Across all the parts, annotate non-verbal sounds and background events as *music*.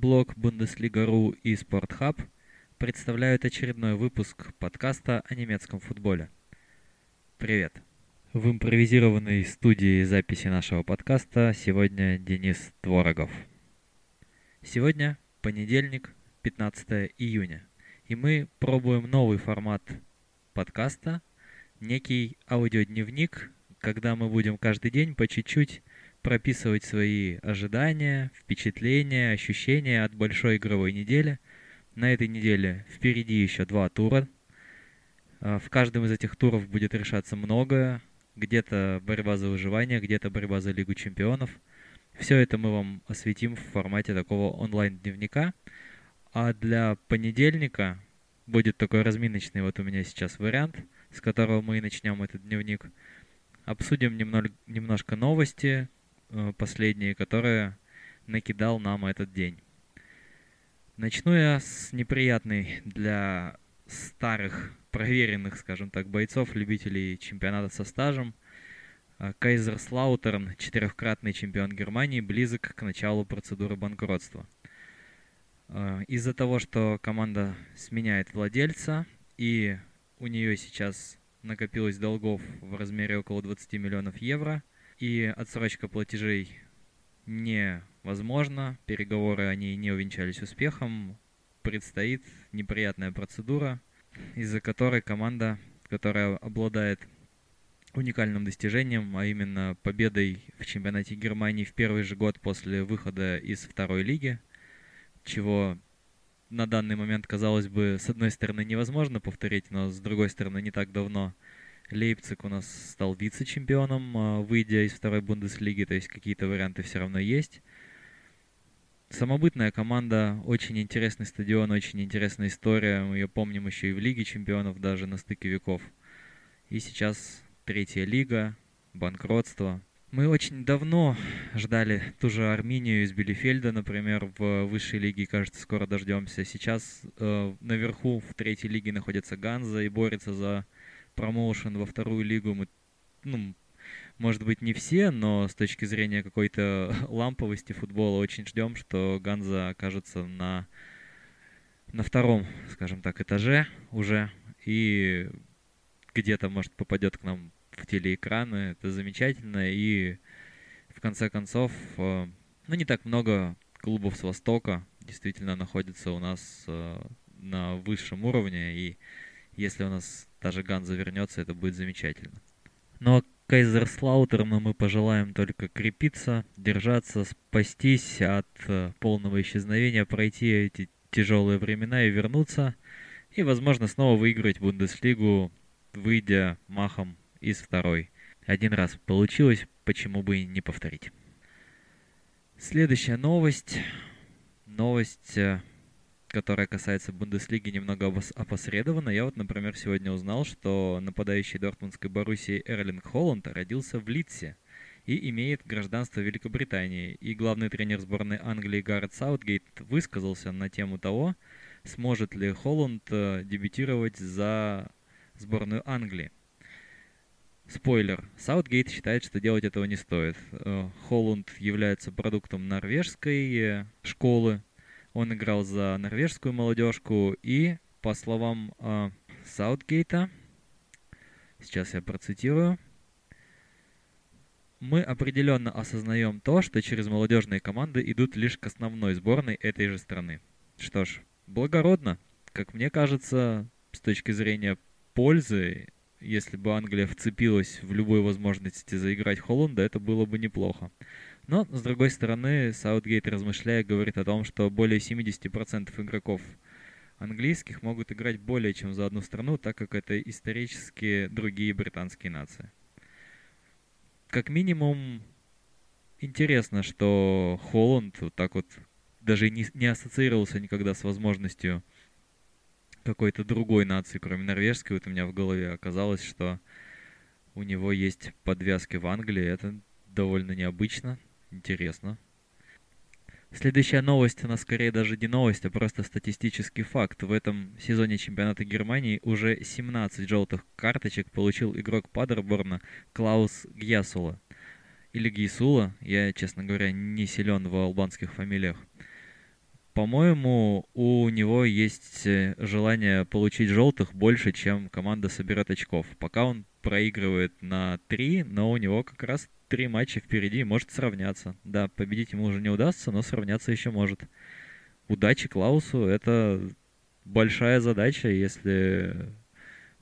блог Бундеслига.ру и Спортхаб представляют очередной выпуск подкаста о немецком футболе. Привет! В импровизированной студии записи нашего подкаста сегодня Денис Творогов. Сегодня понедельник, 15 июня, и мы пробуем новый формат подкаста, некий аудиодневник, когда мы будем каждый день по чуть-чуть прописывать свои ожидания, впечатления, ощущения от большой игровой недели. На этой неделе впереди еще два тура. А, в каждом из этих туров будет решаться многое. Где-то борьба за выживание, где-то борьба за Лигу чемпионов. Все это мы вам осветим в формате такого онлайн-дневника. А для понедельника будет такой разминочный вот у меня сейчас вариант, с которого мы и начнем этот дневник. Обсудим немного, немножко новости, последние, которые накидал нам этот день. Начну я с неприятной для старых, проверенных, скажем так, бойцов, любителей чемпионата со стажем. Э, Кайзерслаутерн, четырехкратный чемпион Германии, близок к началу процедуры банкротства. Э, из-за того, что команда сменяет владельца, и у нее сейчас накопилось долгов в размере около 20 миллионов евро – и отсрочка платежей невозможна, переговоры они не увенчались успехом, предстоит неприятная процедура, из-за которой команда, которая обладает уникальным достижением, а именно победой в чемпионате Германии в первый же год после выхода из второй лиги, чего на данный момент, казалось бы, с одной стороны невозможно повторить, но с другой стороны не так давно – Лейпциг у нас стал вице-чемпионом, а, выйдя из второй Бундеслиги, то есть какие-то варианты все равно есть. Самобытная команда, очень интересный стадион, очень интересная история. Мы ее помним еще и в Лиге чемпионов, даже на стыке веков. И сейчас третья лига, банкротство. Мы очень давно ждали ту же Арминию из Билефельда, например, в высшей лиге, кажется, скоро дождемся. Сейчас э, наверху в третьей лиге находится Ганза и борется за промоушен во вторую лигу мы, ну, может быть, не все, но с точки зрения какой-то *laughs* ламповости футбола очень ждем, что Ганза окажется на, на втором, скажем так, этаже уже и где-то, может, попадет к нам в телеэкраны. Это замечательно. И в конце концов, э, ну, не так много клубов с Востока действительно находится у нас э, на высшем уровне. И если у нас даже Ганза вернется, это будет замечательно. Но а Кайзерслаутерну мы пожелаем только крепиться, держаться, спастись от э, полного исчезновения, пройти эти тяжелые времена и вернуться. И, возможно, снова выиграть Бундеслигу, выйдя махом из второй. Один раз получилось, почему бы и не повторить. Следующая новость. Новость э, которая касается Бундеслиги, немного опосредованно. Я вот, например, сегодня узнал, что нападающий Дортмундской Боруссии Эрлинг Холланд родился в Литсе и имеет гражданство Великобритании. И главный тренер сборной Англии Гаррет Саутгейт высказался на тему того, сможет ли Холланд э, дебютировать за сборную Англии. Спойлер. Саутгейт считает, что делать этого не стоит. Э, Холланд является продуктом норвежской э, школы, он играл за норвежскую молодежку и, по словам э, сейчас я процитирую, мы определенно осознаем то, что через молодежные команды идут лишь к основной сборной этой же страны. Что ж, благородно, как мне кажется, с точки зрения пользы, если бы Англия вцепилась в любую возможность заиграть Холланда, это было бы неплохо. Но, с другой стороны, Саутгейт, размышляя, говорит о том, что более 70% игроков английских могут играть более чем за одну страну, так как это исторически другие британские нации. Как минимум, интересно, что Холланд вот так вот даже не, не ассоциировался никогда с возможностью какой-то другой нации, кроме норвежской. Вот у меня в голове оказалось, что у него есть подвязки в Англии. Это довольно необычно. Интересно. Следующая новость, она скорее даже не новость, а просто статистический факт. В этом сезоне чемпионата Германии уже 17 желтых карточек получил игрок Падерборна Клаус Гьясула. Или Гейсула, я, честно говоря, не силен в албанских фамилиях. по-моему, у него есть э, желание получить желтых больше, чем команда соберет очков. Пока он проигрывает на 3, но у него как раз три матча впереди, может сравняться. Да, победить ему уже не удастся, но сравняться еще может. Удачи Клаусу, это большая задача, если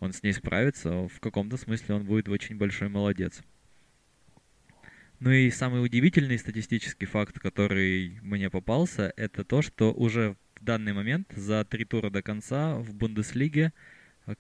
он с ней справится, в каком-то смысле он будет очень большой молодец. Ну и самый удивительный статистический факт, который мне попался, это то, что уже в данный момент за три тура до конца в Бундеслиге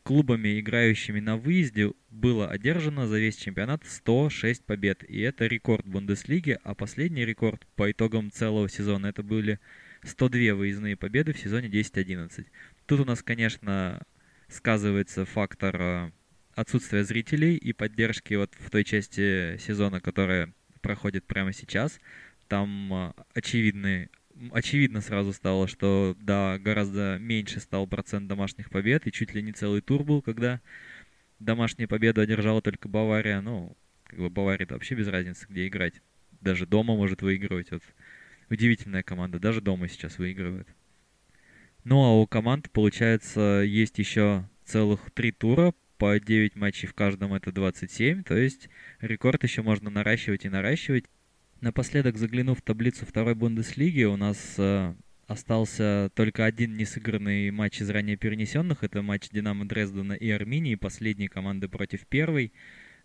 клубами, играющими на выезде, было одержано за весь чемпионат 106 побед. И это рекорд Бундеслиги, а последний рекорд по итогам целого сезона это были 102 выездные победы в сезоне 10-11. Тут у нас, конечно, сказывается фактор э, отсутствия зрителей и поддержки вот в той части сезона, которая проходит прямо сейчас. Там э, очевидный очевидно сразу стало, что да, гораздо меньше стал процент домашних побед, и чуть ли не целый тур был, когда домашнюю победу одержала только Бавария. Ну, как бы Бавария-то вообще без разницы, где играть. Даже дома может выигрывать. Вот удивительная команда, даже дома сейчас выигрывает. Ну а у команд, получается, есть еще целых три тура, по 9 матчей в каждом это 27, то есть рекорд еще можно наращивать и наращивать. Напоследок, заглянув в таблицу второй Бундеслиги, у нас э, остался только один несыгранный матч из ранее перенесенных. Это матч Динамо Дрездена и Арминии, последней команды против первой.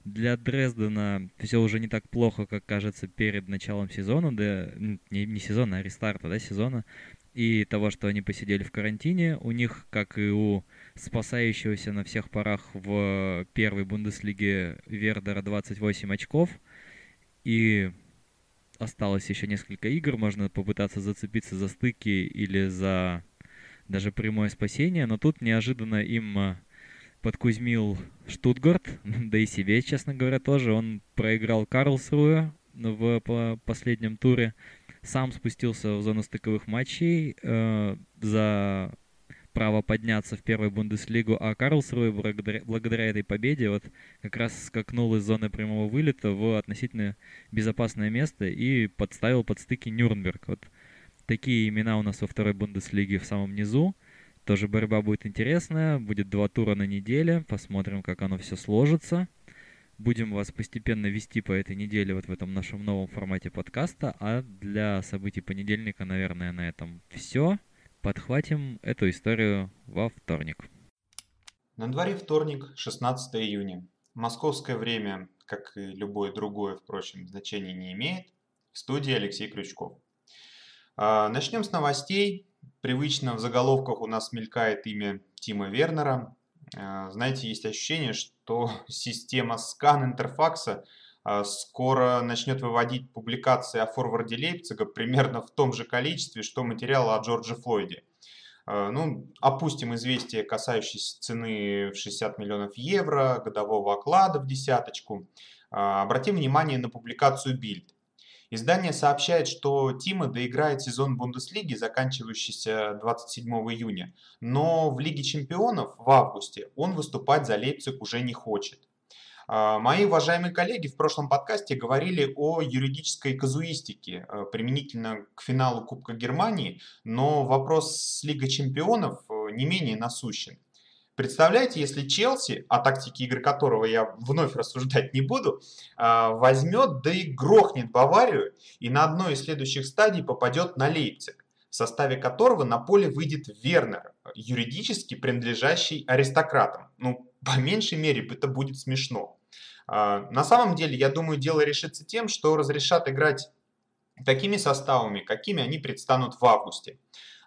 Для Дрездена все уже не так плохо, как кажется перед началом сезона, да, не, не сезона, а рестарта да, сезона, и того, что они посидели в карантине. У них, как и у спасающегося на всех парах в первой Бундеслиге Вердера 28 очков. И осталось еще несколько игр, можно попытаться зацепиться за стыки или за даже прямое спасение, но тут неожиданно им э, подкузмил Штутгарт, *laughs* да и себе, честно говоря, тоже. Он проиграл Карлсруэ в по последнем туре, сам спустился в зону стыковых матчей э, за право подняться в первую Бундеслигу, а Карлсруэ благодаря, благодаря этой победе вот как раз скакнул из зоны прямого вылета в относительно безопасное место и подставил под стыки Нюрнберг. Вот такие имена у нас во второй Бундеслиге в самом низу. Тоже борьба будет интересная, будет два тура на неделе, посмотрим, как оно все сложится. Будем вас постепенно вести по этой неделе вот в этом нашем новом формате подкаста, а для событий понедельника, наверное, на этом все подхватим эту историю во вторник. На дворе вторник, 16 июня. Московское время, как и любое другое, впрочем, значения не имеет. В студии Алексей Крючков. А, начнем с новостей. Привычно в заголовках у нас мелькает имя Тима Вернера. А, знаете, есть ощущение, что *laughs* система скан интерфакса скоро начнет выводить публикации о форварде Лейпцига примерно в том же количестве, что материала о Джордже Флойде. А, ну, опустим известие, касающееся цены в 60 миллионов евро, годового оклада в десяточку. А, обратим внимание на публикацию Bild. Издание сообщает, что Тима доиграет сезон Бундеслиги, заканчивающийся 27 июня, но в Лиге чемпионов в августе он выступать за Лейпциг уже не хочет. А, мои уважаемые коллеги в прошлом подкасте говорили о юридической казуистике э, применительно к финалу Кубка Германии, но вопрос с Лигой чемпионов э, не менее насущен. Представляете, если Челси, о тактике игры которого я вновь *laughs* рассуждать не буду, а, возьмет, да и грохнет Баварию и на одной из следующих стадий попадет на Лейпциг, в составе которого на поле выйдет Вернер, юридически принадлежащий аристократам. Ну, по меньшей мере, это будет смешно. А, на самом деле, я думаю, дело решится тем, что разрешат играть такими составами, какими они предстанут в августе.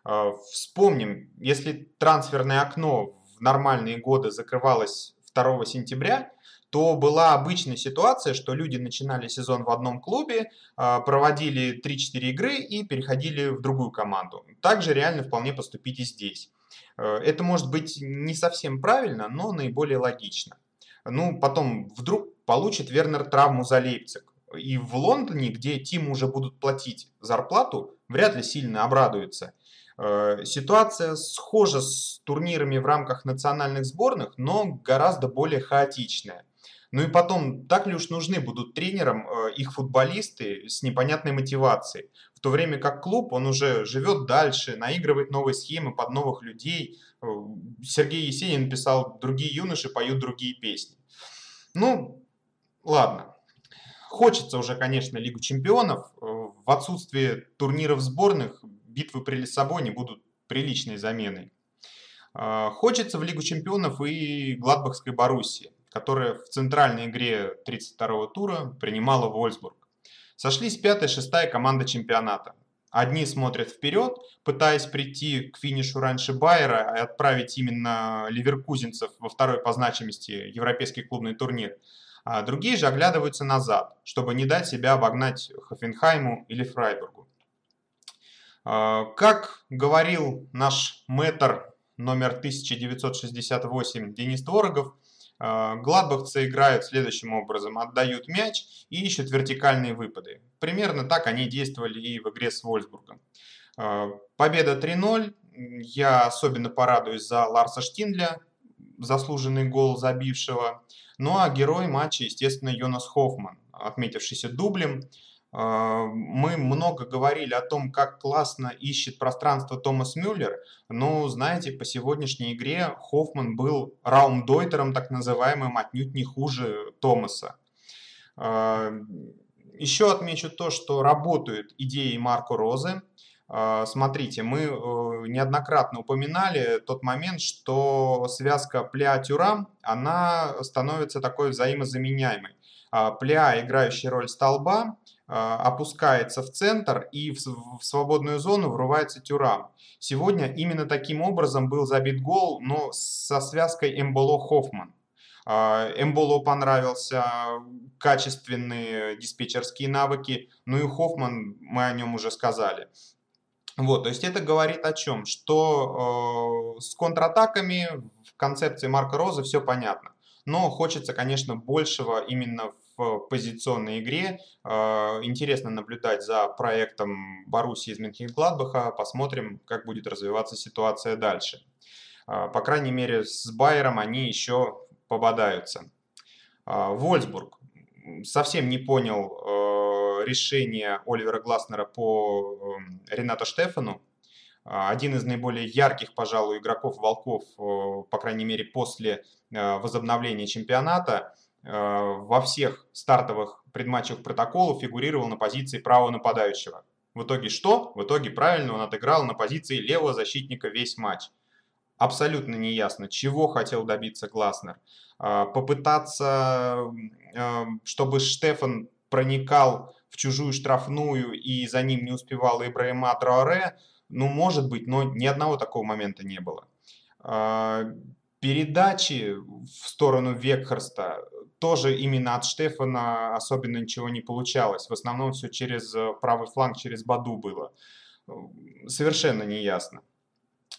А, вспомним, если трансферное окно в нормальные годы закрывалось 2 сентября, то была обычная ситуация, что люди начинали сезон в одном клубе, а, проводили 3-4 игры и переходили в другую команду. Также реально вполне поступить и здесь. Э, это может быть не совсем правильно, но наиболее логично. Ну, потом вдруг получит Вернер травму за Лейпциг. И в Лондоне, где Тиму уже будут платить зарплату, вряд ли сильно обрадуется. Э, ситуация схожа с турнирами в рамках национальных сборных, но гораздо более хаотичная. Ну и потом, так ли уж нужны будут тренерам э, их футболисты с непонятной мотивацией? В то время как клуб, он уже живет дальше, наигрывает новые схемы под новых людей. Э, Сергей Есенин писал «Другие юноши поют другие песни». Ну, ладно. Хочется уже, конечно, Лигу чемпионов. Э, в отсутствие турниров сборных битвы при Лиссабоне будут приличной заменой. Хочется в Лигу чемпионов и Гладбахской Боруссии которая в центральной игре 32-го тура принимала Вольсбург. Сошлись пятая и шестая команда чемпионата. Одни смотрят вперед, пытаясь прийти к финишу раньше Байера и отправить именно ливеркузинцев во второй по значимости европейский клубный турнир. А другие же оглядываются назад, чтобы не дать себя обогнать Хофенхайму или Фрайбургу. А, как говорил наш мэтр номер 1968 Денис Творогов, Гладбахцы играют следующим образом. Отдают мяч и ищут вертикальные выпады. Примерно так они действовали и в игре с Вольсбургом. А, победа 3-0. Я особенно порадуюсь за Ларса Штиндля, заслуженный гол забившего. Ну а герой матча, естественно, Йонас Хоффман, отметившийся дублем. А, мы много говорили о том, как классно ищет пространство Томас Мюллер, но, знаете, по сегодняшней игре Хоффман был раумдойтером, так называемым, отнюдь не хуже Томаса. А, еще отмечу то, что работают идеи Марко Розы. А, смотрите, мы э, неоднократно упоминали тот момент, что связка Пля-Тюрам, она становится такой взаимозаменяемой. Пля, играющая роль столба, опускается в центр и в, свободную зону врывается Тюрам. Сегодня именно таким образом был забит гол, но со связкой Эмболо-Хоффман. А, Эмболо понравился, качественные диспетчерские навыки, ну и Хоффман, мы о нем уже сказали. Вот, то есть это говорит о чем? Что э, с контратаками в концепции Марка Роза все понятно. Но хочется, конечно, большего именно в позиционной игре. А, интересно наблюдать за проектом Баруси из Мюнхен-Гладбаха. Посмотрим, как будет развиваться ситуация дальше. А, по крайней мере, с Байером они еще пободаются. А, Вольсбург. Совсем не понял решение Оливера Гласнера по эм, Ренату Штефану. Один из наиболее ярких, пожалуй, игроков Волков, по крайней мере, после возобновления чемпионата – Э, во всех стартовых предматчевых протоколах фигурировал на позиции правого нападающего. В итоге что? В итоге правильно он отыграл на позиции левого защитника весь матч. Абсолютно неясно, чего хотел добиться Гласнер. Э, попытаться, э, чтобы Штефан проникал в чужую штрафную и за ним не успевал Ибраима Трауре, ну, может быть, но ни одного такого момента не было. Передачи в сторону Векхарста тоже именно от Штефана особенно ничего не получалось. В основном все через э, правый фланг, через Баду было. Совершенно неясно.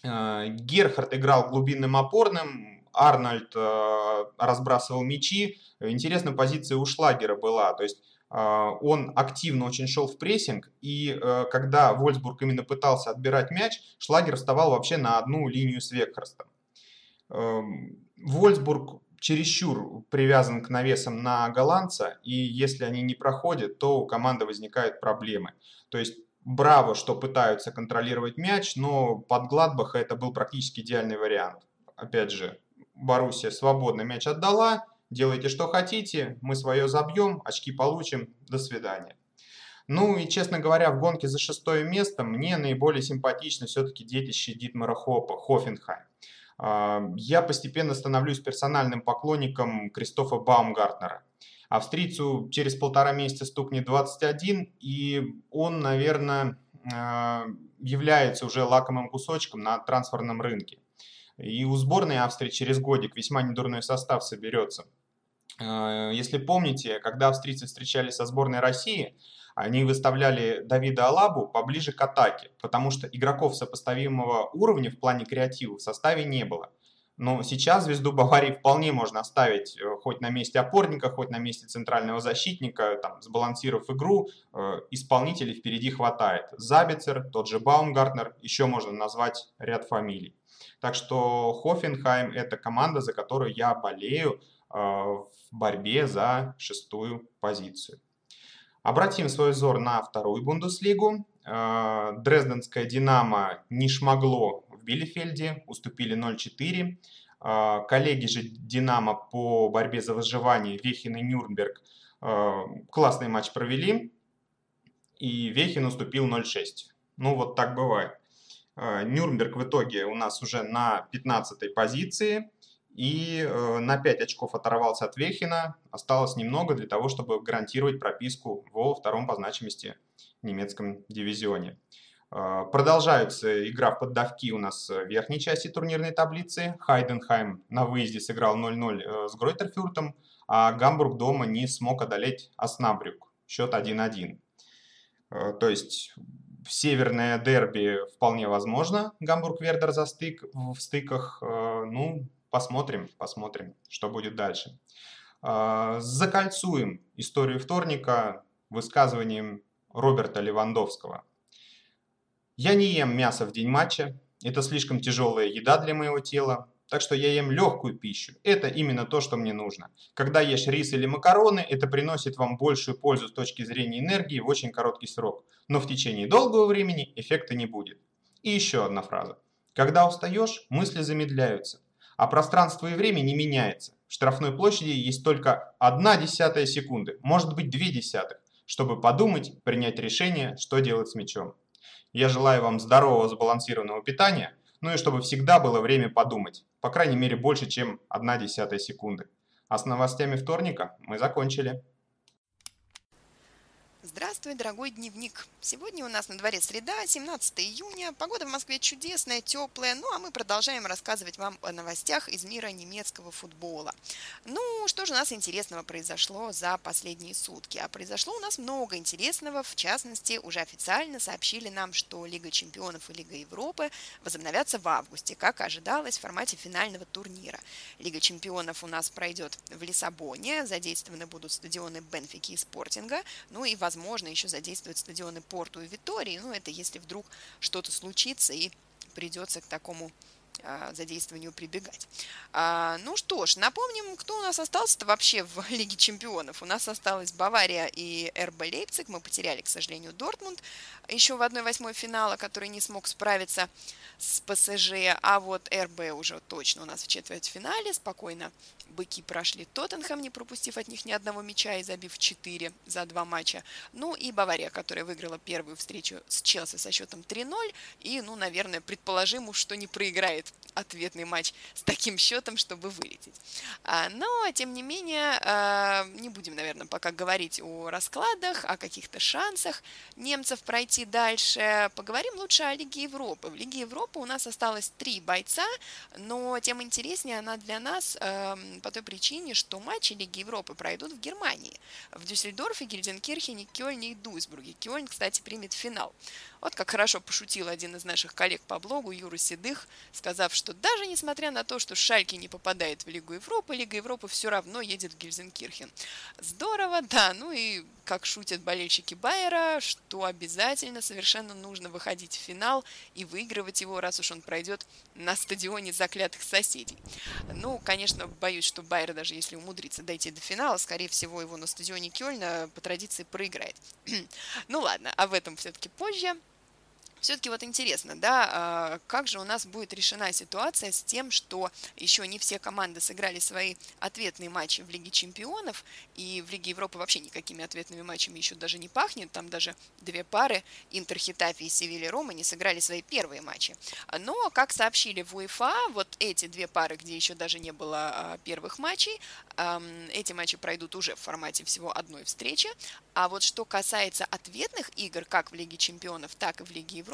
Э, Герхард играл глубинным опорным, Арнольд э, разбрасывал мячи. Интересная позиция у Шлагера была. То есть он активно очень шел в прессинг, и когда Вольсбург именно пытался отбирать мяч, Шлагер вставал вообще на одну линию с Векхарстом. Эм, Вольсбург чересчур привязан к навесам на голландца, и если они не проходят, то у команды возникают проблемы. То есть браво, что пытаются контролировать мяч, но под Гладбаха это был практически идеальный вариант. Опять же, Боруссия свободно мяч отдала, делайте что хотите, мы свое забьем, очки получим, до свидания. Ну и, честно говоря, в гонке за шестое место мне наиболее симпатично все-таки детище Дитмара Хопа, Хофенхайм. А, я постепенно становлюсь персональным поклонником Кристофа Баумгартнера. Австрийцу через полтора месяца стукнет 21, и он, наверное, а, является уже лакомым кусочком на трансферном рынке. И у сборной Австрии через годик весьма недурной состав соберется. А, если помните, когда австрийцы встречались со сборной России, они выставляли Давида Алабу поближе к атаке, потому что игроков сопоставимого уровня в плане креатива в составе не было. Но сейчас звезду Баварии вполне можно оставить э, хоть на месте опорника, хоть на месте центрального защитника, там, сбалансировав игру, э, исполнителей впереди хватает. Забицер, тот же Баумгартнер, еще можно назвать ряд фамилий. Так что Хофенхайм – это команда, за которую я болею, в борьбе за шестую позицию. Обратим свой взор на вторую Бундеслигу. Дрезденская «Динамо» не шмогло в Билефельде, уступили 0-4. Коллеги же «Динамо» по борьбе за выживание Вехин и Нюрнберг классный матч провели, и Вехин уступил 0-6. Ну вот так бывает. Нюрнберг в итоге у нас уже на 15 позиции и э, на 5 очков оторвался от Вехина. Осталось немного для того, чтобы гарантировать прописку во втором по значимости немецком дивизионе. Э, продолжаются игра в поддавки у нас в верхней части турнирной таблицы. Хайденхайм на выезде сыграл 0-0 э, с Гройтерфюртом, а Гамбург дома не смог одолеть Оснабрюк. Счет 1-1. То есть северное дерби вполне возможно. Гамбург-Вердер за стык, в стыках. Э, ну, посмотрим, посмотрим, что будет дальше. Э, закольцуем историю вторника высказыванием Роберта Левандовского. «Я не ем мясо в день матча. Это слишком тяжелая еда для моего тела. Так что я ем легкую пищу. Это именно то, что мне нужно. Когда ешь рис или макароны, это приносит вам большую пользу с точки зрения энергии в очень короткий срок. Но в течение долгого времени эффекта не будет. И еще одна фраза. Когда устаешь, мысли замедляются. А пространство и время не меняется. В штрафной площади есть только одна десятая секунды, может быть две десятых, чтобы подумать, принять решение, что делать с мячом. Я желаю вам здорового сбалансированного питания, ну и чтобы всегда было время подумать, по крайней мере больше, чем одна десятая секунды. А с новостями вторника мы закончили. Здравствуй, дорогой дневник. Сегодня у нас на дворе среда, 17 июня. Погода в Москве чудесная, теплая. Ну, а мы продолжаем рассказывать вам о новостях из мира немецкого футбола. Ну, что же у нас интересного произошло за последние сутки? А произошло у нас много интересного. В частности, уже официально сообщили нам, что Лига чемпионов и Лига Европы возобновятся в августе, как ожидалось в формате финального турнира. Лига чемпионов у нас пройдет в Лиссабоне. Задействованы будут стадионы Бенфики и Спортинга. Ну и, возможно, возможно еще задействовать стадионы Порту и Витории. Ну, это если вдруг что-то случится и придется к такому задействованию прибегать. А, ну что ж, напомним, кто у нас остался-то вообще в *laughs* Лиге Чемпионов. У нас осталась Бавария и РБ Лейпциг. Мы потеряли, к сожалению, Дортмунд еще в 1-8 финала, который не смог справиться с ПСЖ. А вот РБ уже точно у нас в четвертьфинале. Спокойно быки прошли Тоттенхэм, не пропустив от них ни одного мяча и забив 4 за два матча. Ну и Бавария, которая выиграла первую встречу с Челси со счетом 3-0. И, ну, наверное, предположим что не проиграет ответный матч с таким счетом, чтобы вылететь. А, но, тем не менее, а, не будем, наверное, пока говорить о раскладах, о каких-то шансах немцев пройти дальше. Поговорим лучше о Лиге Европы. В Лиге Европы у нас осталось три бойца, но тем интереснее она для нас э, по той причине, что матчи Лиги Европы пройдут в Германии. В Дюссельдорфе, Гельзенкирхене, Кёльне и Дуйсбурге. Кёльн, кстати, примет финал. Вот как хорошо пошутил один из наших коллег по блогу, Юра Седых, сказав, что даже несмотря на то, что Шальки не попадает в Лигу Европы, Лига Европы все равно едет в Гельзенкирхен. Здорово, да, ну и как шутят болельщики Байера, что обязательно совершенно нужно выходить в финал и выигрывать его, раз уж он пройдет на стадионе заклятых соседей. Ну, конечно, боюсь, что Байер, даже если умудрится дойти до финала, скорее всего, его на стадионе Кёльна по традиции проиграет. *clears throat* ну ладно, об этом все-таки позже. Все-таки вот интересно, да, а, как же у нас будет решена ситуация с тем, что еще не все команды сыграли свои ответные матчи в Лиге Чемпионов, и в Лиге Европы вообще никакими ответными матчами еще даже не пахнет, там даже две пары, Интер Хитафи и Севилья Рома, не сыграли свои первые матчи. Но, как сообщили в УЕФА, вот эти две пары, где еще даже не было а, первых матчей, эти матчи пройдут уже в формате всего одной встречи, а вот что касается ответных игр, как в Лиге Чемпионов, так и в Лиге Европы,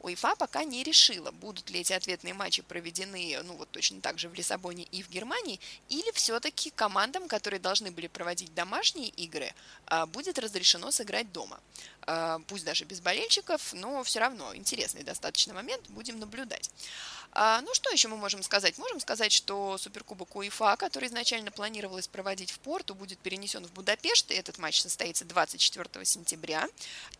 УЕФА пока не решила, будут ли эти ответные матчи проведены, ну вот точно так же в Лиссабоне и в Германии, или все-таки командам, которые должны были проводить домашние игры, а, будет разрешено сыграть дома. А, пусть даже без болельщиков, но все равно интересный достаточно момент, будем наблюдать. А, ну, что еще мы можем сказать? Можем сказать, что Суперкубок УЕФА, который изначально планировалось проводить в Порту, будет перенесен в Будапешт, и этот матч состоится 24 сентября.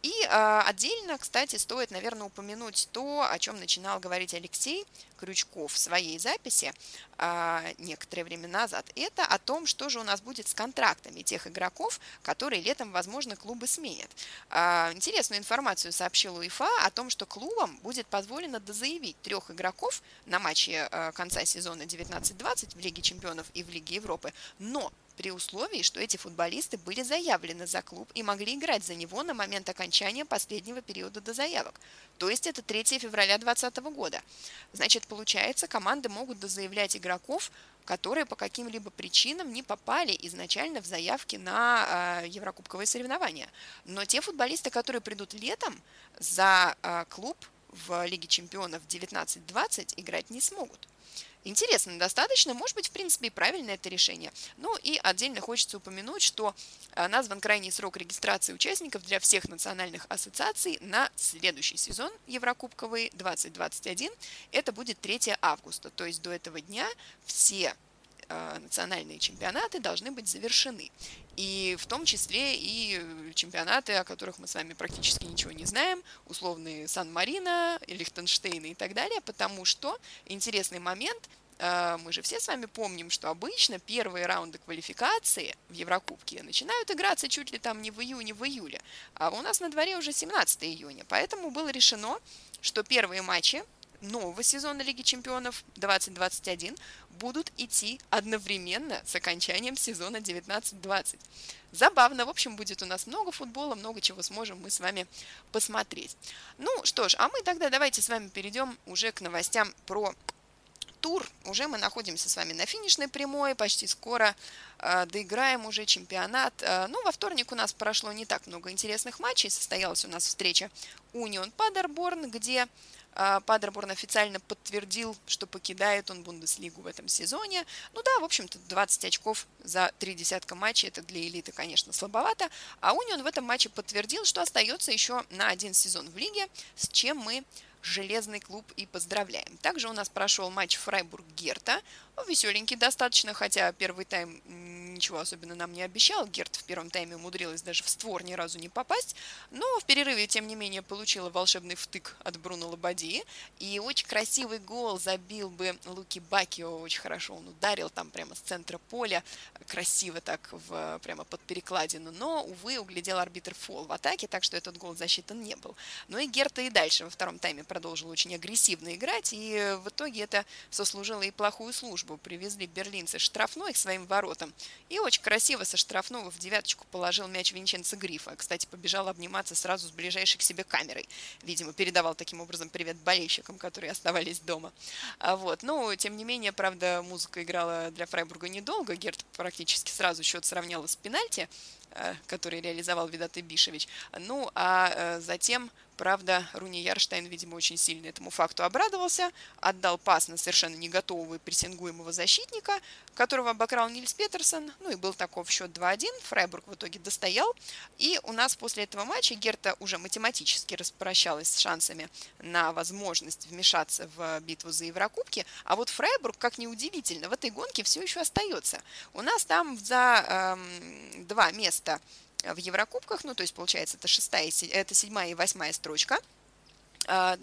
И отдельно, кстати, стоит, наверное, наверное, упомянуть то, о чем начинал говорить Алексей Крючков в своей записи а, некоторое время назад. Это о том, что же у нас будет с контрактами тех игроков, которые летом, возможно, клубы сменят. А, интересную информацию сообщил УЕФА о том, что клубам будет позволено дозаявить трех игроков на матче а, конца сезона 19-20 в Лиге чемпионов и в Лиге Европы, но при условии, что эти футболисты были заявлены за клуб и могли играть за него на момент окончания последнего периода до заявок. То есть это 3 февраля 2020 года. Значит, получается, команды могут дозаявлять игроков, которые по каким-либо причинам не попали изначально в заявки на э, еврокубковые соревнования. Но те футболисты, которые придут летом за э, клуб в Лиге чемпионов 19-20, играть не смогут. Интересно достаточно, может быть, в принципе, и правильное это решение. Ну и отдельно хочется упомянуть, что а, назван крайний срок регистрации участников для всех национальных ассоциаций на следующий сезон Еврокубковый 2021. Это будет 3 августа, то есть до этого дня все национальные чемпионаты должны быть завершены. И в том числе и чемпионаты, о которых мы с вами практически ничего не знаем, условные Сан-Марино, Лихтенштейн и так далее, потому что интересный момент, а, мы же все с вами помним, что обычно первые раунды квалификации в Еврокубке начинают играться чуть ли там не в июне, в июле, а у нас на дворе уже 17 июня, поэтому было решено, что первые матчи нового сезона Лиги Чемпионов 2021 будут идти одновременно с окончанием сезона 19-20. Забавно, в общем, будет у нас много футбола, много чего сможем мы с вами посмотреть. Ну что ж, а мы тогда давайте с вами перейдем уже к новостям про тур. Уже мы находимся с вами на финишной прямой, почти скоро э, доиграем уже чемпионат. Э, ну, во вторник у нас прошло не так много интересных матчей. Состоялась у нас встреча Унион Падерборн, где а, Падерборн официально подтвердил, что покидает он Бундеслигу в этом сезоне. Ну да, в общем-то, 20 очков за три десятка матчей, это для элиты, конечно, слабовато. А Унион в этом матче подтвердил, что остается еще на один сезон в лиге, с чем мы железный клуб и поздравляем. Также у нас прошел матч Фрайбург-Герта. Веселенький достаточно, хотя первый тайм ничего особенно нам не обещал. Герт в первом тайме умудрилась даже в створ ни разу не попасть. Но в перерыве, тем не менее, получила волшебный втык от Бруно Лобади. И очень красивый гол забил бы Луки Бакио. Очень хорошо он ударил там прямо с центра поля. Красиво так в, прямо под перекладину. Но, увы, углядел арбитр фол в атаке, так что этот гол засчитан не был. Ну и Герта и дальше во втором тайме продолжил очень агрессивно играть. И в итоге это сослужило и плохую службу. Привезли берлинцы штрафной к своим воротам. И очень красиво со штрафного в девяточку положил мяч Винченцо Грифа. Кстати, побежал обниматься сразу с ближайшей к себе камерой. Видимо, передавал таким образом привет болельщикам, которые оставались дома. А вот. Но, тем не менее, правда, музыка играла для Фрайбурга недолго. Герт практически сразу счет сравняла с пенальти, э, который реализовал Видат Бишевич. Ну, а э, затем Правда, Руни Ярштайн, видимо, очень сильно этому факту обрадовался, отдал пас на совершенно не готового и прессингуемого защитника, которого обокрал Нильс Петерсон, ну и был таков счет 2-1, Фрайбург в итоге достоял, и у нас после этого матча Герта уже математически распрощалась с шансами на возможность вмешаться в битву за Еврокубки, а вот Фрайбург, как ни удивительно, в этой гонке все еще остается. У нас там за эм, два места в Еврокубках, ну, то есть, получается, это шестая, это седьмая и восьмая строчка, а,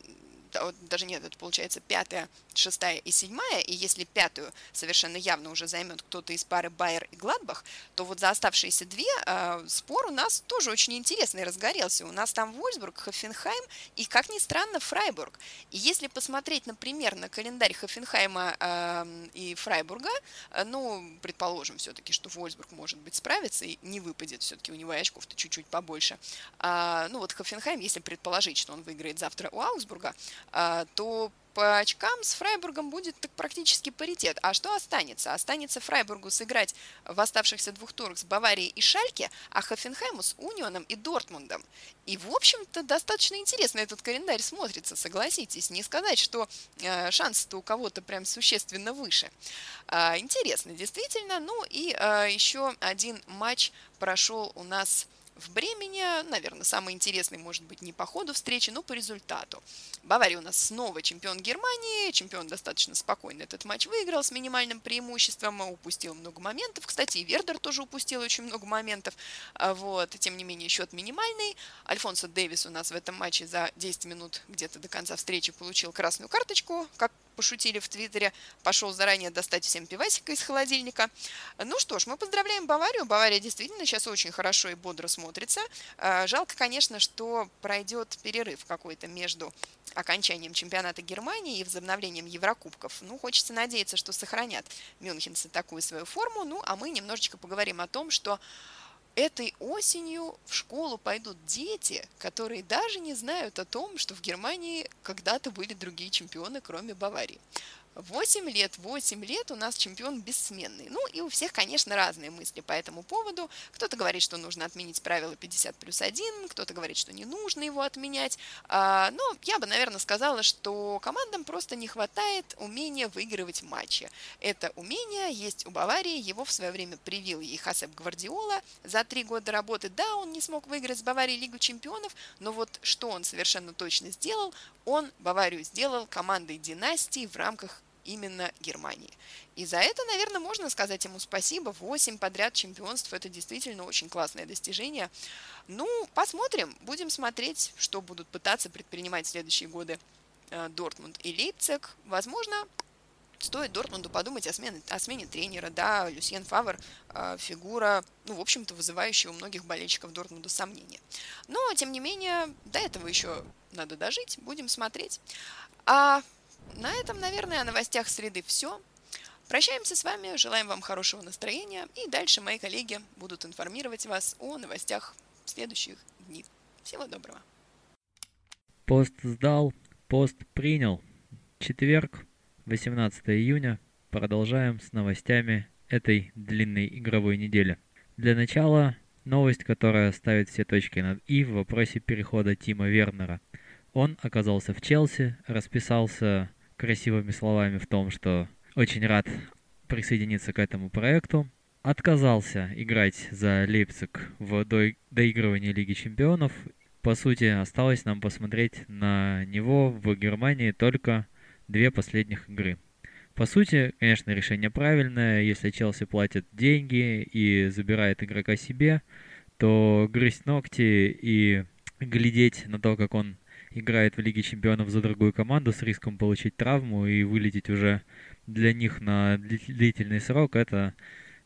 даже нет, это получается пятая, шестая и седьмая, и если пятую совершенно явно уже займет кто-то из пары Байер и Гладбах, то вот за оставшиеся две э, спор у нас тоже очень интересный разгорелся. У нас там Вольсбург, Хофенхайм и, как ни странно, Фрайбург. И если посмотреть, например, на календарь Хофенхайма э, и Фрайбурга, э, ну, предположим все-таки, что Вольсбург, может быть, справится и не выпадет, все-таки у него очков-то чуть-чуть побольше. А, ну, вот Хофенхайм, если предположить, что он выиграет завтра у Аугсбурга, а, то по очкам с Фрайбургом будет так практически паритет. А что останется? Останется Фрайбургу сыграть в оставшихся двух турах с Баварией и Шальке, а Хофенхайму с Унионом и Дортмундом. И, в общем-то, достаточно интересно этот календарь смотрится, согласитесь. Не сказать, что э, шансы-то у кого-то прям существенно выше. Э, интересно, действительно. Ну и э, еще один матч прошел у нас в Бремене. Наверное, самый интересный может быть не по ходу встречи, но по результату. Бавария у нас снова чемпион Германии. Чемпион достаточно спокойно этот матч выиграл с минимальным преимуществом. Упустил много моментов. Кстати, и Вердер тоже упустил очень много моментов. А вот. Тем не менее, счет минимальный. Альфонсо Дэвис у нас в этом матче за 10 минут где-то до конца встречи получил красную карточку, как пошутили в Твиттере, пошел заранее достать всем пивасика из холодильника. Ну что ж, мы поздравляем Баварию. Бавария действительно сейчас очень хорошо и бодро смотрится. А, жалко, конечно, что пройдет перерыв какой-то между окончанием чемпионата Германии и возобновлением Еврокубков. Ну, хочется надеяться, что сохранят мюнхенцы такую свою форму. Ну, а мы немножечко поговорим о том, что этой осенью в школу пойдут дети, которые даже не знают о том, что в Германии когда-то были другие чемпионы, кроме Баварии. 8 лет, 8 лет у нас чемпион бессменный. Ну и у всех, конечно, разные мысли по этому поводу. Кто-то говорит, что нужно отменить правило 50 плюс 1, кто-то говорит, что не нужно его отменять. А, но я бы, наверное, сказала, что командам просто не хватает умения выигрывать матчи. Это умение есть у Баварии, его в свое время привил ей Хасеп Гвардиола. За три года работы, да, он не смог выиграть с Баварией Лигу чемпионов, но вот что он совершенно точно сделал, он Баварию сделал командой династии в рамках именно Германии. И за это, наверное, можно сказать ему спасибо. Восемь подряд чемпионств – это действительно очень классное достижение. Ну, посмотрим, будем смотреть, что будут пытаться предпринимать в следующие годы э, Дортмунд и Лейпциг. Возможно, стоит Дортмунду подумать о смене, о смене тренера. Да, Люсьен Фавр э, фигура, ну, в общем-то, вызывающая у многих болельщиков Дортмунда сомнения. Но, тем не менее, до этого еще надо дожить, будем смотреть. А на этом, наверное, о новостях среды все. Прощаемся с вами, желаем вам хорошего настроения, и дальше мои коллеги будут информировать вас о новостях следующих дней. Всего доброго. Пост сдал, пост принял. Четверг, 18 июня. Продолжаем с новостями этой длинной игровой недели. Для начала новость, которая ставит все точки над «и» в вопросе перехода Тима Вернера. Он оказался в Челси, расписался красивыми словами в том, что очень рад присоединиться к этому проекту. Отказался играть за Лейпциг в до... доигрывании Лиги Чемпионов. По сути, осталось нам посмотреть на него в Германии только две последних игры. По сути, конечно, решение правильное. Если Челси платит деньги и забирает игрока себе, то грызть ногти и глядеть на то, как он играет в Лиге Чемпионов за другую команду с риском получить травму и вылететь уже для них на длительный срок, это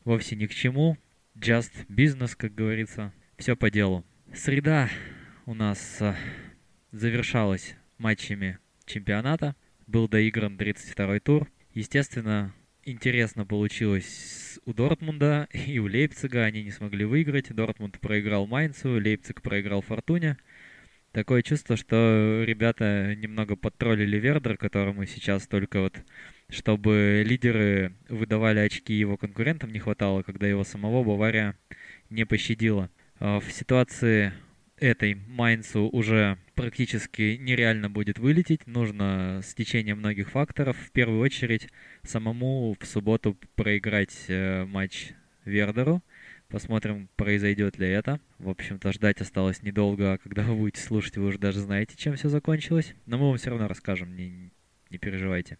вовсе ни к чему. Just business, как говорится. Все по делу. Среда у нас а, завершалась матчами чемпионата. Был доигран 32-й тур. Естественно, интересно получилось у Дортмунда и у Лейпцига. Они не смогли выиграть. Дортмунд проиграл Майнцу, Лейпциг проиграл Фортуне. Такое чувство, что ребята немного подтроллили Вердер, которому сейчас только вот, чтобы лидеры выдавали очки его конкурентам не хватало, когда его самого Бавария не пощадила. В ситуации этой Майнцу уже практически нереально будет вылететь. Нужно стечение многих факторов. В первую очередь самому в субботу проиграть э, матч Вердеру – Посмотрим, произойдет ли это. В общем-то, ждать осталось недолго, а когда вы будете слушать, вы уже даже знаете, чем все закончилось. Но мы вам все равно расскажем, не, не переживайте.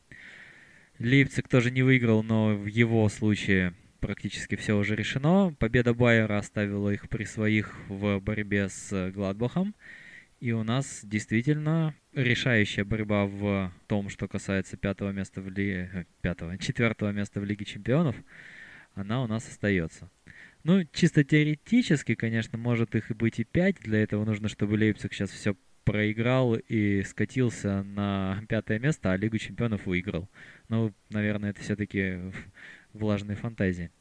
Лейпциг тоже не выиграл, но в его случае практически все уже решено. Победа Байера оставила их при своих в борьбе с Гладбахом. И у нас действительно решающая борьба в том, что касается пятого места в Лиге... Э, пятого, четвертого места в Лиге Чемпионов, она у нас остается. Ну, чисто теоретически, конечно, может их и быть и 5. Для этого нужно, чтобы Лейпциг сейчас все проиграл и скатился на пятое место, а Лигу чемпионов выиграл. Ну, наверное, это все-таки *laughs* влажные фантазии.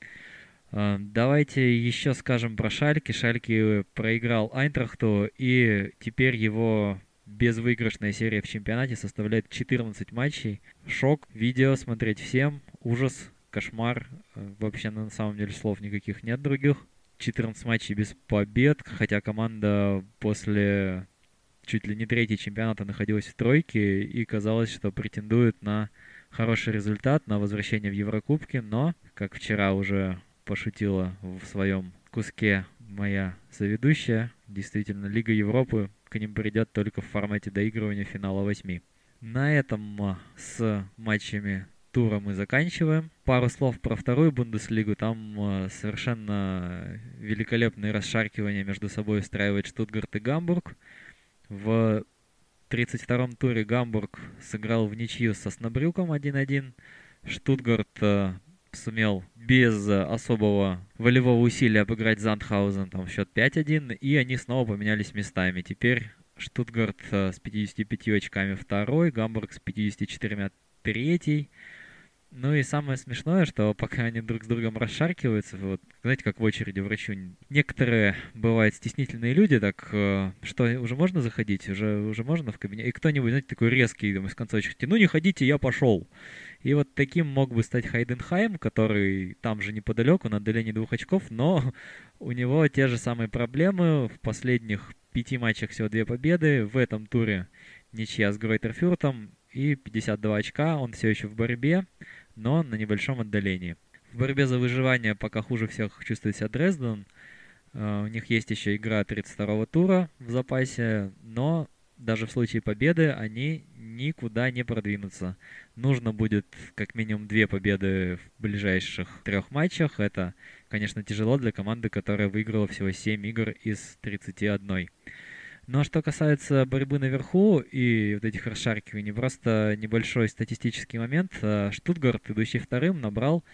А, давайте еще скажем про Шальки. Шальки проиграл Айнтрахту, и теперь его безвыигрышная серия в чемпионате составляет 14 матчей. Шок, видео смотреть всем, ужас, кошмар. Э, вообще, на самом деле, слов никаких нет других. 14 матчей без побед, хотя команда после чуть ли не третьей чемпионата находилась в тройке и казалось, что претендует на хороший результат, на возвращение в Еврокубки, но, как вчера уже пошутила в своем куске моя соведущая. Действительно, Лига Европы к ним придет только в формате доигрывания финала восьми. На этом с матчами тура мы заканчиваем. Пару слов про вторую Бундеслигу. Там а, совершенно великолепные расшаркивания между собой устраивает Штутгарт и Гамбург. В 32-м туре Гамбург сыграл в ничью со Снабрюком 1-1. Штутгарт а, сумел без особого волевого усилия обыграть Зандхаузен, там счет 5-1, и они снова поменялись местами. Теперь Штутгарт э, с 55 очками второй, Гамбург с 54 третий. Ну и самое смешное, что пока они друг с другом расшаркиваются, вот, знаете, как в очереди врачу, некоторые, бывают, стеснительные люди, так, э, что, уже можно заходить, уже, уже можно в кабинет? И кто-нибудь, знаете, такой резкий, там, из конца очереди, ну не ходите, я пошел. И вот таким мог бы стать Хайденхайм, который там же неподалеку, на отдалении двух очков, но у него те же самые проблемы. В последних пяти матчах всего две победы. В этом туре ничья с Гройтерфюртом и 52 очка. Он все еще в борьбе но на небольшом отдалении. В борьбе за выживание пока хуже всех чувствует себя Дрезден. Uh, у них есть еще игра 32-го тура в запасе, но даже в случае победы они никуда не продвинутся. Нужно будет как минимум две победы в ближайших трех матчах. Это, конечно, тяжело для команды, которая выиграла всего 7 игр из 31. Ну а что касается борьбы наверху и вот этих расшаркиваний, просто небольшой статистический момент. Э, Штутгарт, идущий вторым, набрал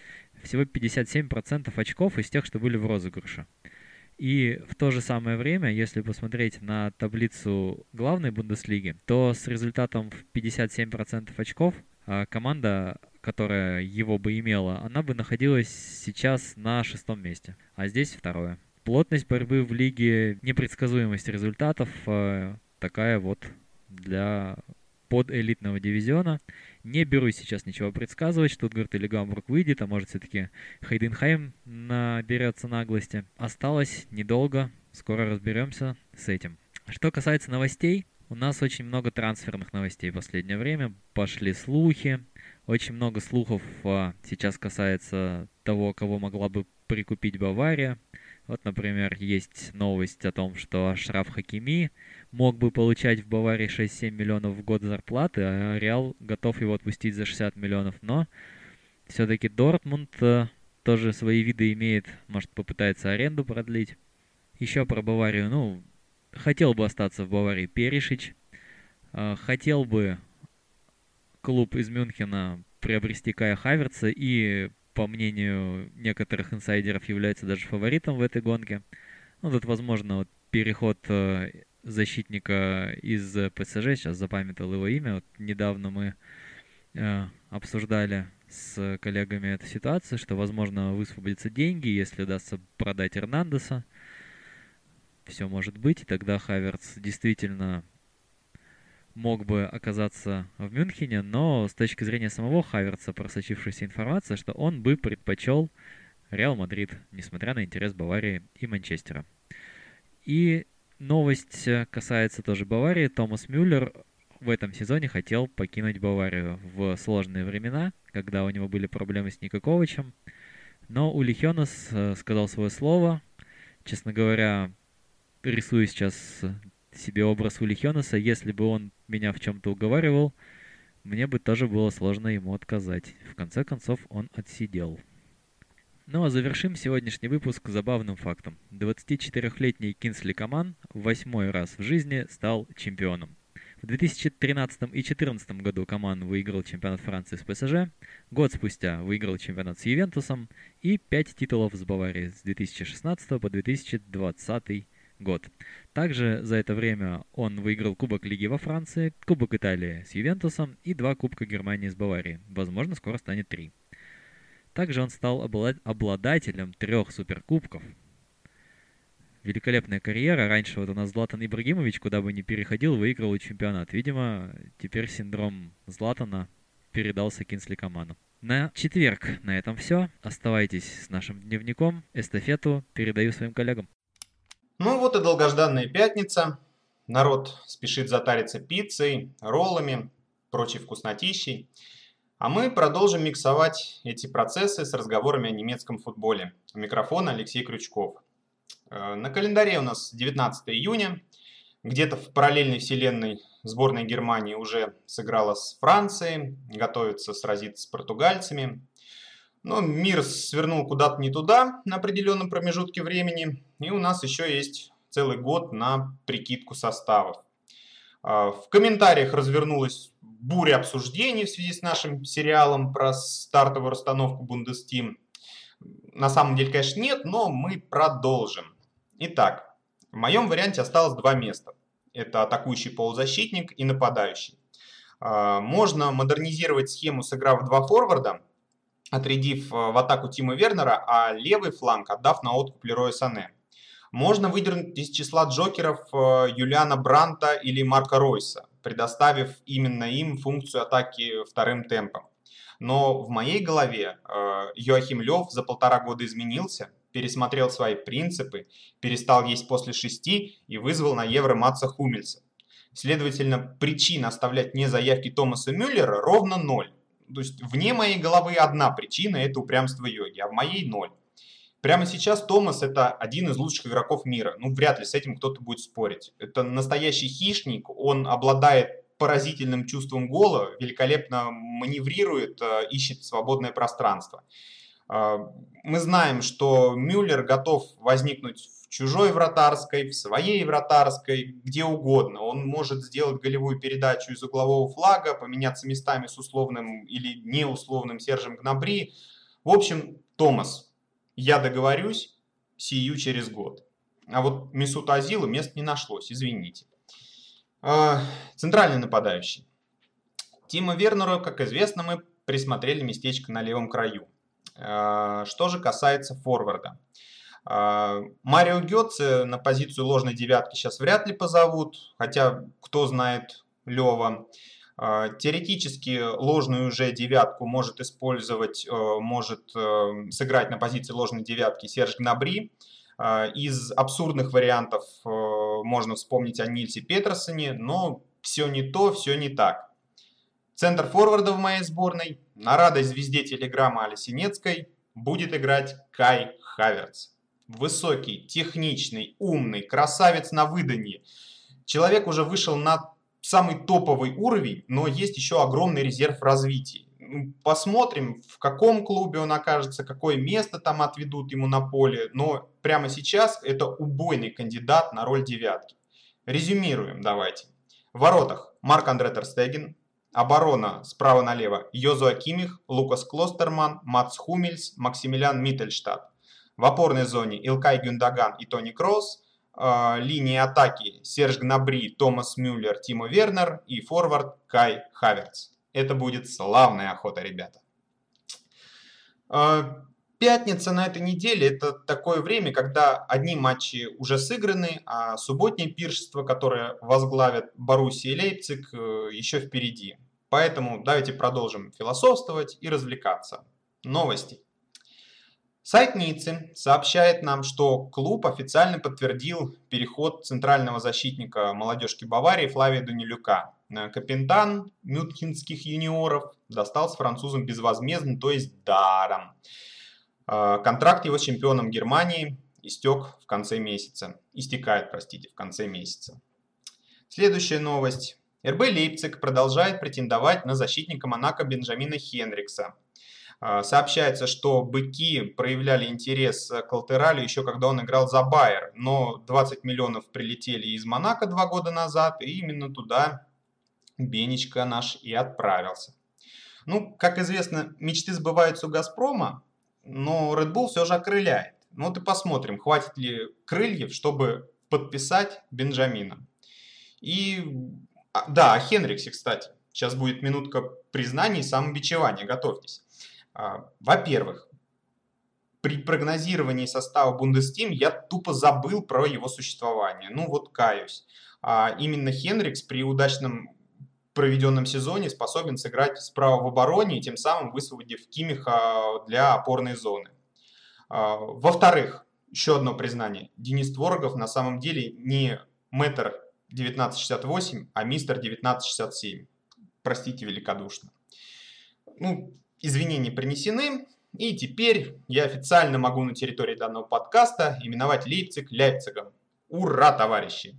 всего 57% очков из тех, что были в розыгрыше. И в то же самое время, если посмотреть на таблицу главной Бундеслиги, то с результатом в 57% очков э, команда, которая его бы имела, она бы находилась сейчас на шестом месте, а здесь второе. Плотность борьбы в лиге, непредсказуемость результатов э, такая вот для подэлитного дивизиона. Не берусь сейчас ничего предсказывать, Штутгарт или Гамбург выйдет, а может все-таки Хайденхайм наберется наглости. Осталось недолго, скоро разберемся с этим. Что касается новостей, у нас очень много трансферных новостей в последнее время. Пошли слухи, очень много слухов а, сейчас касается того, кого могла бы прикупить Бавария. Вот, например, есть новость о том, что Ашраф Хакими мог бы получать в Баварии 6-7 миллионов в год зарплаты, а Реал готов его отпустить за 60 миллионов. Но все-таки Дортмунд э, тоже свои виды имеет, может попытается аренду продлить. Еще про Баварию, ну, хотел бы остаться в Баварии Перешич, э, хотел бы клуб из Мюнхена приобрести Кая Хаверца и по мнению некоторых инсайдеров, является даже фаворитом в этой гонке. Ну, тут, возможно, вот переход э, защитника из ПСЖ, сейчас запамятовал его имя, вот недавно мы э, обсуждали с коллегами эту ситуацию, что, возможно, высвободятся деньги, если удастся продать Эрнандеса. Все может быть, и тогда Хаверц действительно мог бы оказаться в Мюнхене, но с точки зрения самого Хаверца просочившаяся информация, что он бы предпочел Реал Мадрид, несмотря на интерес Баварии и Манчестера. И новость касается тоже Баварии. Томас Мюллер в этом сезоне хотел покинуть Баварию в сложные времена, когда у него были проблемы с Никаковичем. Но Ули Хёнес э, сказал свое слово. Честно говоря, рисую сейчас себе образ Ули Хёнеса, если бы он меня в чем-то уговаривал, мне бы тоже было сложно ему отказать. В конце концов, он отсидел. Ну а завершим сегодняшний выпуск забавным фактом. 24-летний Кинсли Коман в восьмой раз в жизни стал чемпионом. В 2013 и 2014 году Коман выиграл чемпионат Франции с ПСЖ, год спустя выиграл чемпионат с Ювентусом и 5 титулов с Баварией с 2016 по 2020 год. Также за это время он выиграл Кубок Лиги во Франции, Кубок Италии с Ювентусом и два Кубка Германии с Баварией. Возможно, скоро станет три. Также он стал обладателем трех суперкубков. Великолепная карьера. Раньше вот у нас Златан Ибрагимович, куда бы ни переходил, выиграл чемпионат. Видимо, теперь синдром Златана передался Кинсли Каману. На четверг на этом все. Оставайтесь с нашим дневником. Эстафету передаю своим коллегам. Ну вот и долгожданная пятница. Народ спешит затариться пиццей, роллами, прочей вкуснотищей. А мы продолжим миксовать эти процессы с разговорами о немецком футболе. У микрофона Алексей Крючков. Э, на календаре у нас 19 июня. Где-то в параллельной вселенной сборная Германии уже сыграла с Францией, готовится сразиться с португальцами. Но мир свернул куда-то не туда на определенном промежутке времени. И у нас еще есть целый год на прикидку составов. А, в комментариях развернулась буря обсуждений в связи с нашим сериалом про стартовую расстановку Бундестим. На самом деле, конечно, нет, но мы продолжим. Итак, в моем варианте осталось два места. Это атакующий полузащитник и нападающий. А, можно модернизировать схему, сыграв два форварда, отрядив в атаку Тима Вернера, а левый фланг отдав на откуп Лероя Сане. Можно выдернуть из числа джокеров э, Юлиана Бранта или Марка Ройса, предоставив именно им функцию атаки вторым темпом. Но в моей голове э, Йоахим Лев за полтора года изменился, пересмотрел свои принципы, перестал есть после шести и вызвал на Евро Матса Хумельса. Следовательно, причин оставлять не заявки Томаса Мюллера ровно ноль. То есть вне моей головы одна причина – это упрямство йоги, а в моей ноль. Прямо сейчас Томас это один из лучших игроков мира. Ну, вряд ли с этим кто-то будет спорить. Это настоящий хищник, он обладает поразительным чувством гола, великолепно маневрирует, э, ищет свободное пространство. Э, мы знаем, что Мюллер готов возникнуть чужой вратарской, в своей вратарской, где угодно. Он может сделать голевую передачу из углового флага, поменяться местами с условным или неусловным Сержем Гнабри. В общем, Томас я договорюсь, сию через год. А вот Месут Азилу мест не нашлось, извините. А, центральный нападающий. Тима Вернеру, как известно, мы присмотрели местечко на левом краю. А, что же касается форварда. А, Марио Гетце на позицию ложной девятки сейчас вряд ли позовут, хотя кто знает Лева. А, теоретически ложную уже девятку может использовать, э, может э, сыграть на позиции ложной девятки Серж Гнабри. А, из абсурдных вариантов э, можно вспомнить о Нильсе Петерсоне, но все не то, все не так. Центр форварда в моей сборной, на радость звезде телеграмма Али Синецкой, будет играть Кай Хаверц. Высокий, техничный, умный, красавец на выданье. Человек уже вышел на самый топовый уровень, но есть еще огромный резерв развития. Ну, посмотрим, в каком клубе он окажется, какое место там отведут ему на поле. Но прямо сейчас это убойный кандидат на роль девятки. Резюмируем давайте. В воротах Марк Андре Терстеген, оборона справа налево Йозуа Кимих, Лукас Клостерман, Мац Хумельс, Максимилиан Миттельштадт. В опорной зоне Илкай Гюндаган и Тони Кросс, э, линии атаки Серж Гнабри, Томас Мюллер, Тимо Вернер и форвард Кай Хаверц. Это будет славная охота, ребята. Э, пятница на этой неделе – это такое время, когда одни матчи уже сыграны, а субботнее пиршество, которое возглавят Боруссия и Лейпциг, э, еще впереди. Поэтому давайте продолжим философствовать и развлекаться. Новости. Сайт Ниццы сообщает нам, что клуб официально подтвердил переход центрального защитника молодежки Баварии Флавия Данилюка. Капитан мюнхенских юниоров достался французам безвозмездно, то есть даром. А, контракт его с чемпионом Германии истек в конце месяца. Истекает, простите, в конце месяца. Следующая новость. РБ Лейпциг продолжает претендовать на защитника Монако Бенджамина Хенрикса. А, сообщается, что быки проявляли интерес к Алтералю еще когда он играл за Байер, но 20 миллионов прилетели из Монако два года назад, и именно туда Бенечка наш и отправился. Ну, как известно, мечты сбываются у Газпрома, но Red Bull все же окрыляет. Ну вот и посмотрим, хватит ли крыльев, чтобы подписать Бенджамина. И, а, да, о Хенриксе, кстати. Сейчас будет минутка признаний и самобичевания, готовьтесь. А, во-первых, при прогнозировании состава Бундестим я тупо забыл про его существование. Ну вот каюсь. А именно Хенрикс при удачном проведенном сезоне способен сыграть справа в обороне тем самым высвободив Кимиха для опорной зоны. А, во-вторых, еще одно признание. Денис Творогов на самом деле не метр 1968, а мистер 1967. Простите великодушно. Ну, извинения принесены. И теперь я официально могу на территории данного подкаста именовать Лейпциг Лейпцигом. Ура, товарищи!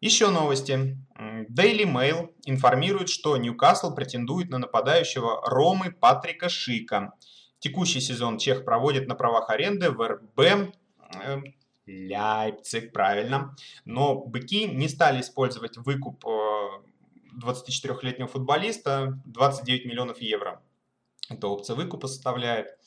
Еще новости. Daily Mail информирует, что Ньюкасл претендует на нападающего Ромы Патрика Шика. Текущий сезон Чех проводит на правах аренды в РБ э, Ляйпциг, правильно. Но быки не стали использовать выкуп 24-летнего э, футболиста 29 миллионов евро. Это опция выкупа составляет.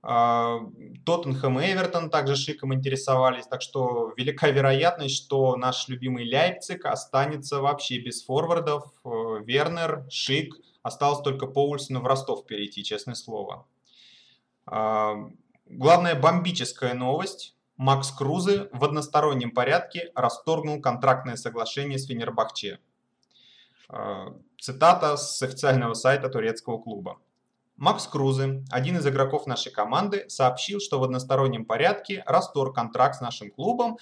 А, Тоттенхэм и Эвертон также Шиком интересовались, так что велика вероятность, что наш любимый Ляйпциг останется вообще без форвардов. Э, Вернер, Шик, осталось только Поульсону в Ростов перейти, честное слово. А, главная бомбическая новость. Макс Крузе в одностороннем порядке расторгнул контрактное соглашение с Фенербахче. Цитата с официального сайта турецкого клуба. Макс Крузе, один из игроков нашей команды, сообщил, что в одностороннем порядке расторг контракт с нашим клубом.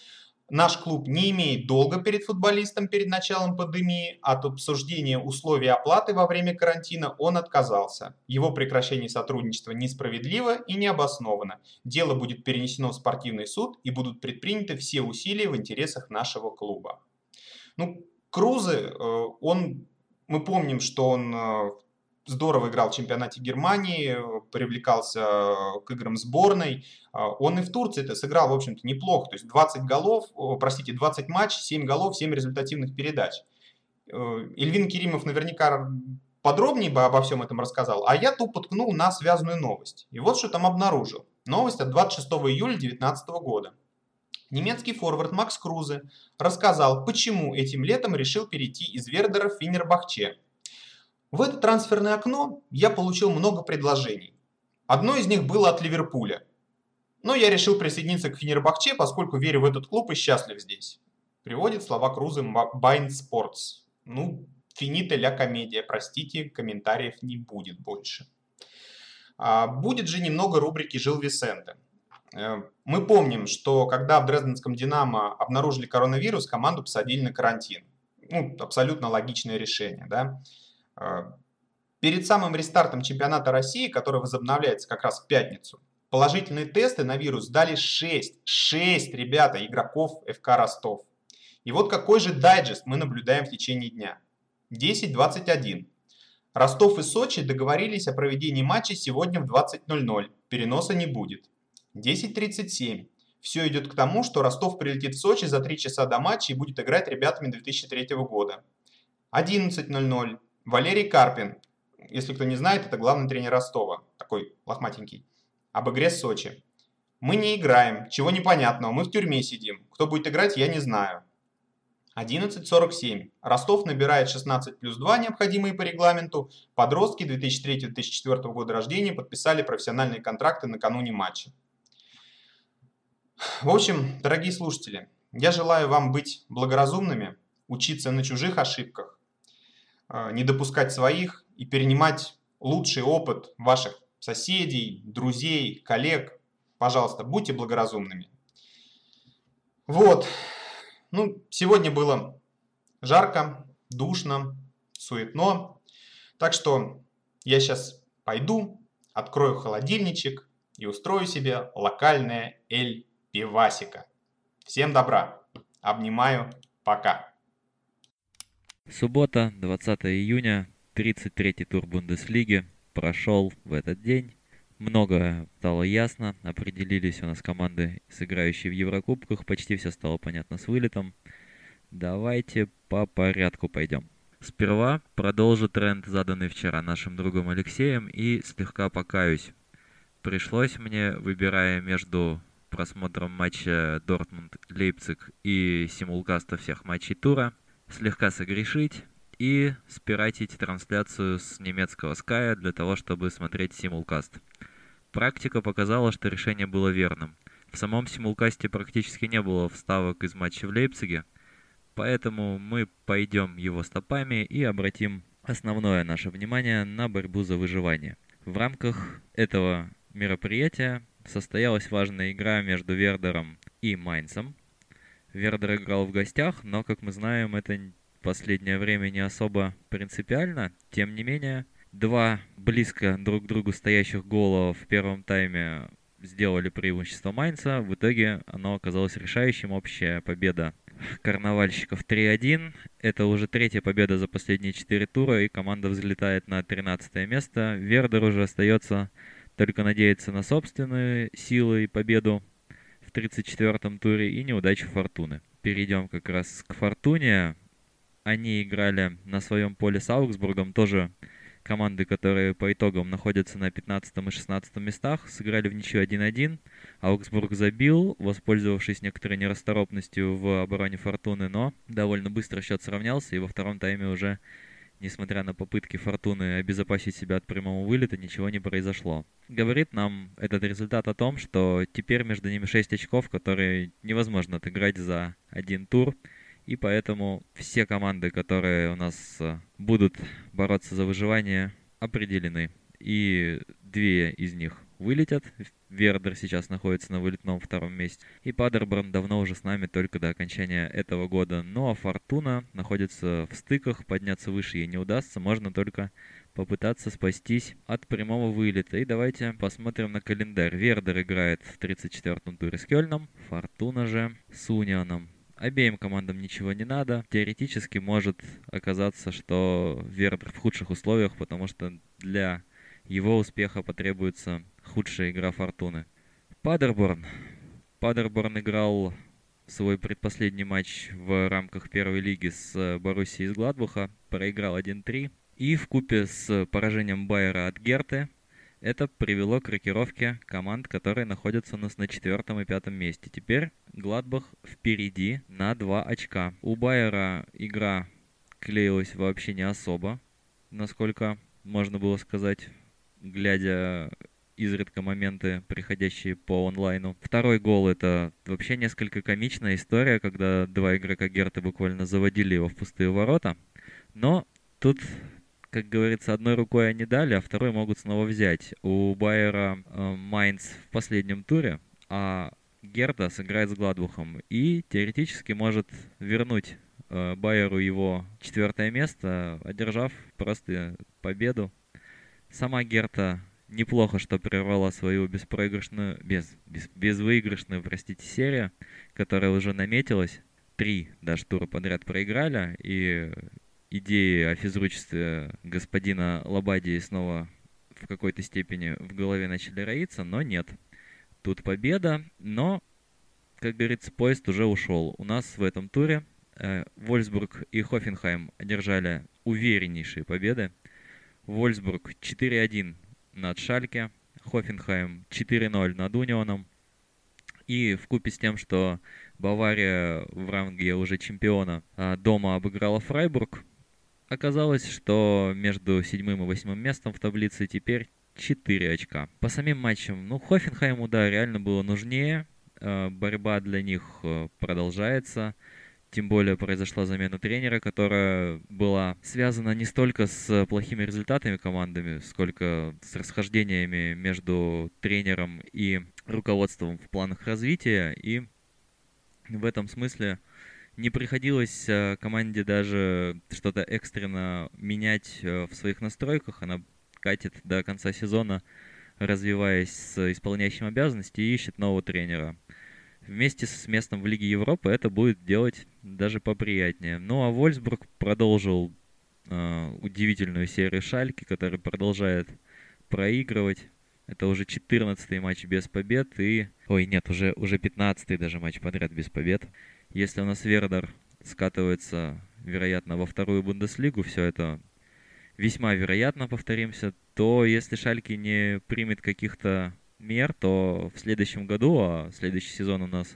Наш клуб не имеет долга перед футболистом перед началом пандемии. От обсуждения условий оплаты во время карантина он отказался. Его прекращение сотрудничества несправедливо и необосновано. Дело будет перенесено в спортивный суд и будут предприняты все усилия в интересах нашего клуба. Ну, Крузе, э, он мы помним, что он э, здорово играл в чемпионате Германии, привлекался к играм сборной. Он и в Турции это сыграл, в общем-то, неплохо. То есть 20 голов, простите, 20 матчей, 7 голов, 7 результативных передач. Э, Ильвин Керимов наверняка подробнее бы обо всем этом рассказал, а я тупо ткнул на связанную новость. И вот что там обнаружил. Новость от 26 июля 2019 года. Немецкий форвард Макс Крузе рассказал, почему этим летом решил перейти из Вердера в Финербахче. В это трансферное окно я получил много предложений. Одно из них было от Ливерпуля. Но я решил присоединиться к Фенербахче, поскольку верю в этот клуб и счастлив здесь. Приводит слова Крузы Байн Спортс. Ну, финита ля комедия, простите, комментариев не будет больше. А будет же немного рубрики «Жил Висенте». Э, мы помним, что когда в Дрезденском «Динамо» обнаружили коронавирус, команду посадили на карантин. Ну, абсолютно логичное решение, да. А, перед самым рестартом чемпионата России, который возобновляется как раз в пятницу, положительные тесты на вирус дали 6, 6, ребята, игроков ФК Ростов. И вот какой же дайджест мы наблюдаем в течение дня. 10.21. Ростов и Сочи договорились о проведении матча сегодня в 20.00. Переноса не будет. 10.37. Все идет к тому, что Ростов прилетит в Сочи за 3 часа до матча и будет играть ребятами 2003 года. 11.00. Валерий Карпин, если кто не знает, это главный тренер Ростова, такой лохматенький, об игре с Сочи. Мы не играем, чего непонятного, мы в тюрьме сидим. Кто будет играть, я не знаю. 11.47. Ростов набирает 16 плюс 2, необходимые по регламенту. Подростки 2003-2004 года рождения подписали профессиональные контракты накануне матча. В общем, дорогие слушатели, я желаю вам быть благоразумными, учиться на чужих ошибках, а, не допускать своих и перенимать лучший опыт ваших соседей, друзей, коллег. Пожалуйста, будьте благоразумными. Вот. Ну, сегодня было жарко, душно, суетно. Так что я сейчас пойду, открою холодильничек и устрою себе локальное эль пивасика. Всем добра. Обнимаю. Пока. Суббота, 20 июня, 33-й тур Бундеслиги прошел в этот день. Много стало ясно, определились у нас команды, сыграющие в Еврокубках, почти все стало понятно с вылетом. Давайте по порядку пойдем. Сперва продолжу тренд, заданный вчера нашим другом Алексеем, и слегка покаюсь. Пришлось мне, выбирая между просмотром матча Дортмунд-Лейпциг и симулкаста всех матчей тура, слегка согрешить и спиратить трансляцию с немецкого Sky для того, чтобы смотреть симулкаст. Практика показала, что решение было верным. В самом симулкасте практически не было вставок из матча в Лейпциге, поэтому мы пойдем его стопами и обратим основное наше внимание на борьбу за выживание. В рамках этого мероприятия состоялась важная игра между Вердером и Майнцем, Вердер играл в гостях, но, как мы знаем, это последнее время не особо принципиально. Тем не менее, Два близко друг к другу стоящих гола в первом тайме сделали преимущество Майнца. В итоге оно оказалось решающим. Общая победа карнавальщиков 3-1. Это уже третья победа за последние четыре тура, и команда взлетает на 13 место. Вердер уже остается только надеяться на собственные силы и победу в 34-м туре и неудачу Фортуны. Перейдем как раз к Фортуне. Они играли на своем поле с Аугсбургом, тоже команды, которые по итогам находятся на 15 и 16 местах, сыграли в ничью 1-1. Аугсбург забил, воспользовавшись некоторой нерасторопностью в обороне Фортуны, но довольно быстро счет сравнялся, и во втором тайме уже, несмотря на попытки Фортуны обезопасить себя от прямого вылета, ничего не произошло. Говорит нам этот результат о том, что теперь между ними 6 очков, которые невозможно отыграть за один тур, и поэтому все команды, которые у нас э, будут бороться за выживание, определены. И две из них вылетят. Вердер сейчас находится на вылетном втором месте. И Падерборн давно уже с нами только до окончания этого года. Ну а Фортуна находится в стыках, подняться выше ей не удастся. Можно только попытаться спастись от прямого вылета. И давайте посмотрим на календарь. Вердер играет в 34-м туре с Кёльном, Фортуна же с Унионом. Обеим командам ничего не надо. Теоретически может оказаться, что Вердер в худших условиях, потому что для его успеха потребуется худшая игра Фортуны. Падерборн. Падерборн играл свой предпоследний матч в рамках первой лиги с Боруссией из Гладбуха, проиграл 1-3. И в купе с поражением Байера от Герты это привело к рокировке команд, которые находятся у нас на четвертом и пятом месте. Теперь Гладбах впереди на 2 очка. У Байера игра клеилась вообще не особо, насколько можно было сказать, глядя изредка моменты, приходящие по онлайну. Второй гол — это вообще несколько комичная история, когда два игрока Герты буквально заводили его в пустые ворота. Но тут как говорится, одной рукой они дали, а второй могут снова взять. У Байера э, Майнц в последнем туре, а Герда сыграет с Гладбухом и теоретически может вернуть э, Байеру его четвертое место, одержав просто победу. Сама Герта неплохо, что прервала свою беспроигрышную, без, без, безвыигрышную, простите, серию, которая уже наметилась. Три даже тура подряд проиграли, и идеи о физручестве господина Лобадии снова в какой-то степени в голове начали роиться, но нет. Тут победа, но, как говорится, поезд уже ушел. У нас в этом туре э, Вольсбург и Хофенхайм одержали увереннейшие победы. Вольсбург 4-1 над Шальке, Хофенхайм 4-0 над Унионом. И в купе с тем, что Бавария в ранге уже чемпиона а, дома обыграла Фрайбург, Оказалось, что между седьмым и восьмым местом в таблице теперь 4 очка. По самим матчам, ну, Хофенхайму, да, реально было нужнее. Э, борьба для них э, продолжается. Тем более произошла замена тренера, которая была связана не столько с плохими результатами командами, сколько с расхождениями между тренером и руководством в планах развития. И в этом смысле не приходилось э, команде даже что-то экстренно менять э, в своих настройках. Она катит до конца сезона, развиваясь с исполняющим обязанности и ищет нового тренера. Вместе с местом в Лиге Европы это будет делать даже поприятнее. Ну а Вольсбург продолжил э, удивительную серию Шальки, который продолжает проигрывать. Это уже 14-й матч без побед и... Ой, нет, уже, уже 15-й даже матч подряд без побед. Если у нас Вердер скатывается, вероятно, во вторую Бундеслигу, все это весьма вероятно, повторимся, то если Шальки не примет каких-то мер, то в следующем году, а следующий сезон у нас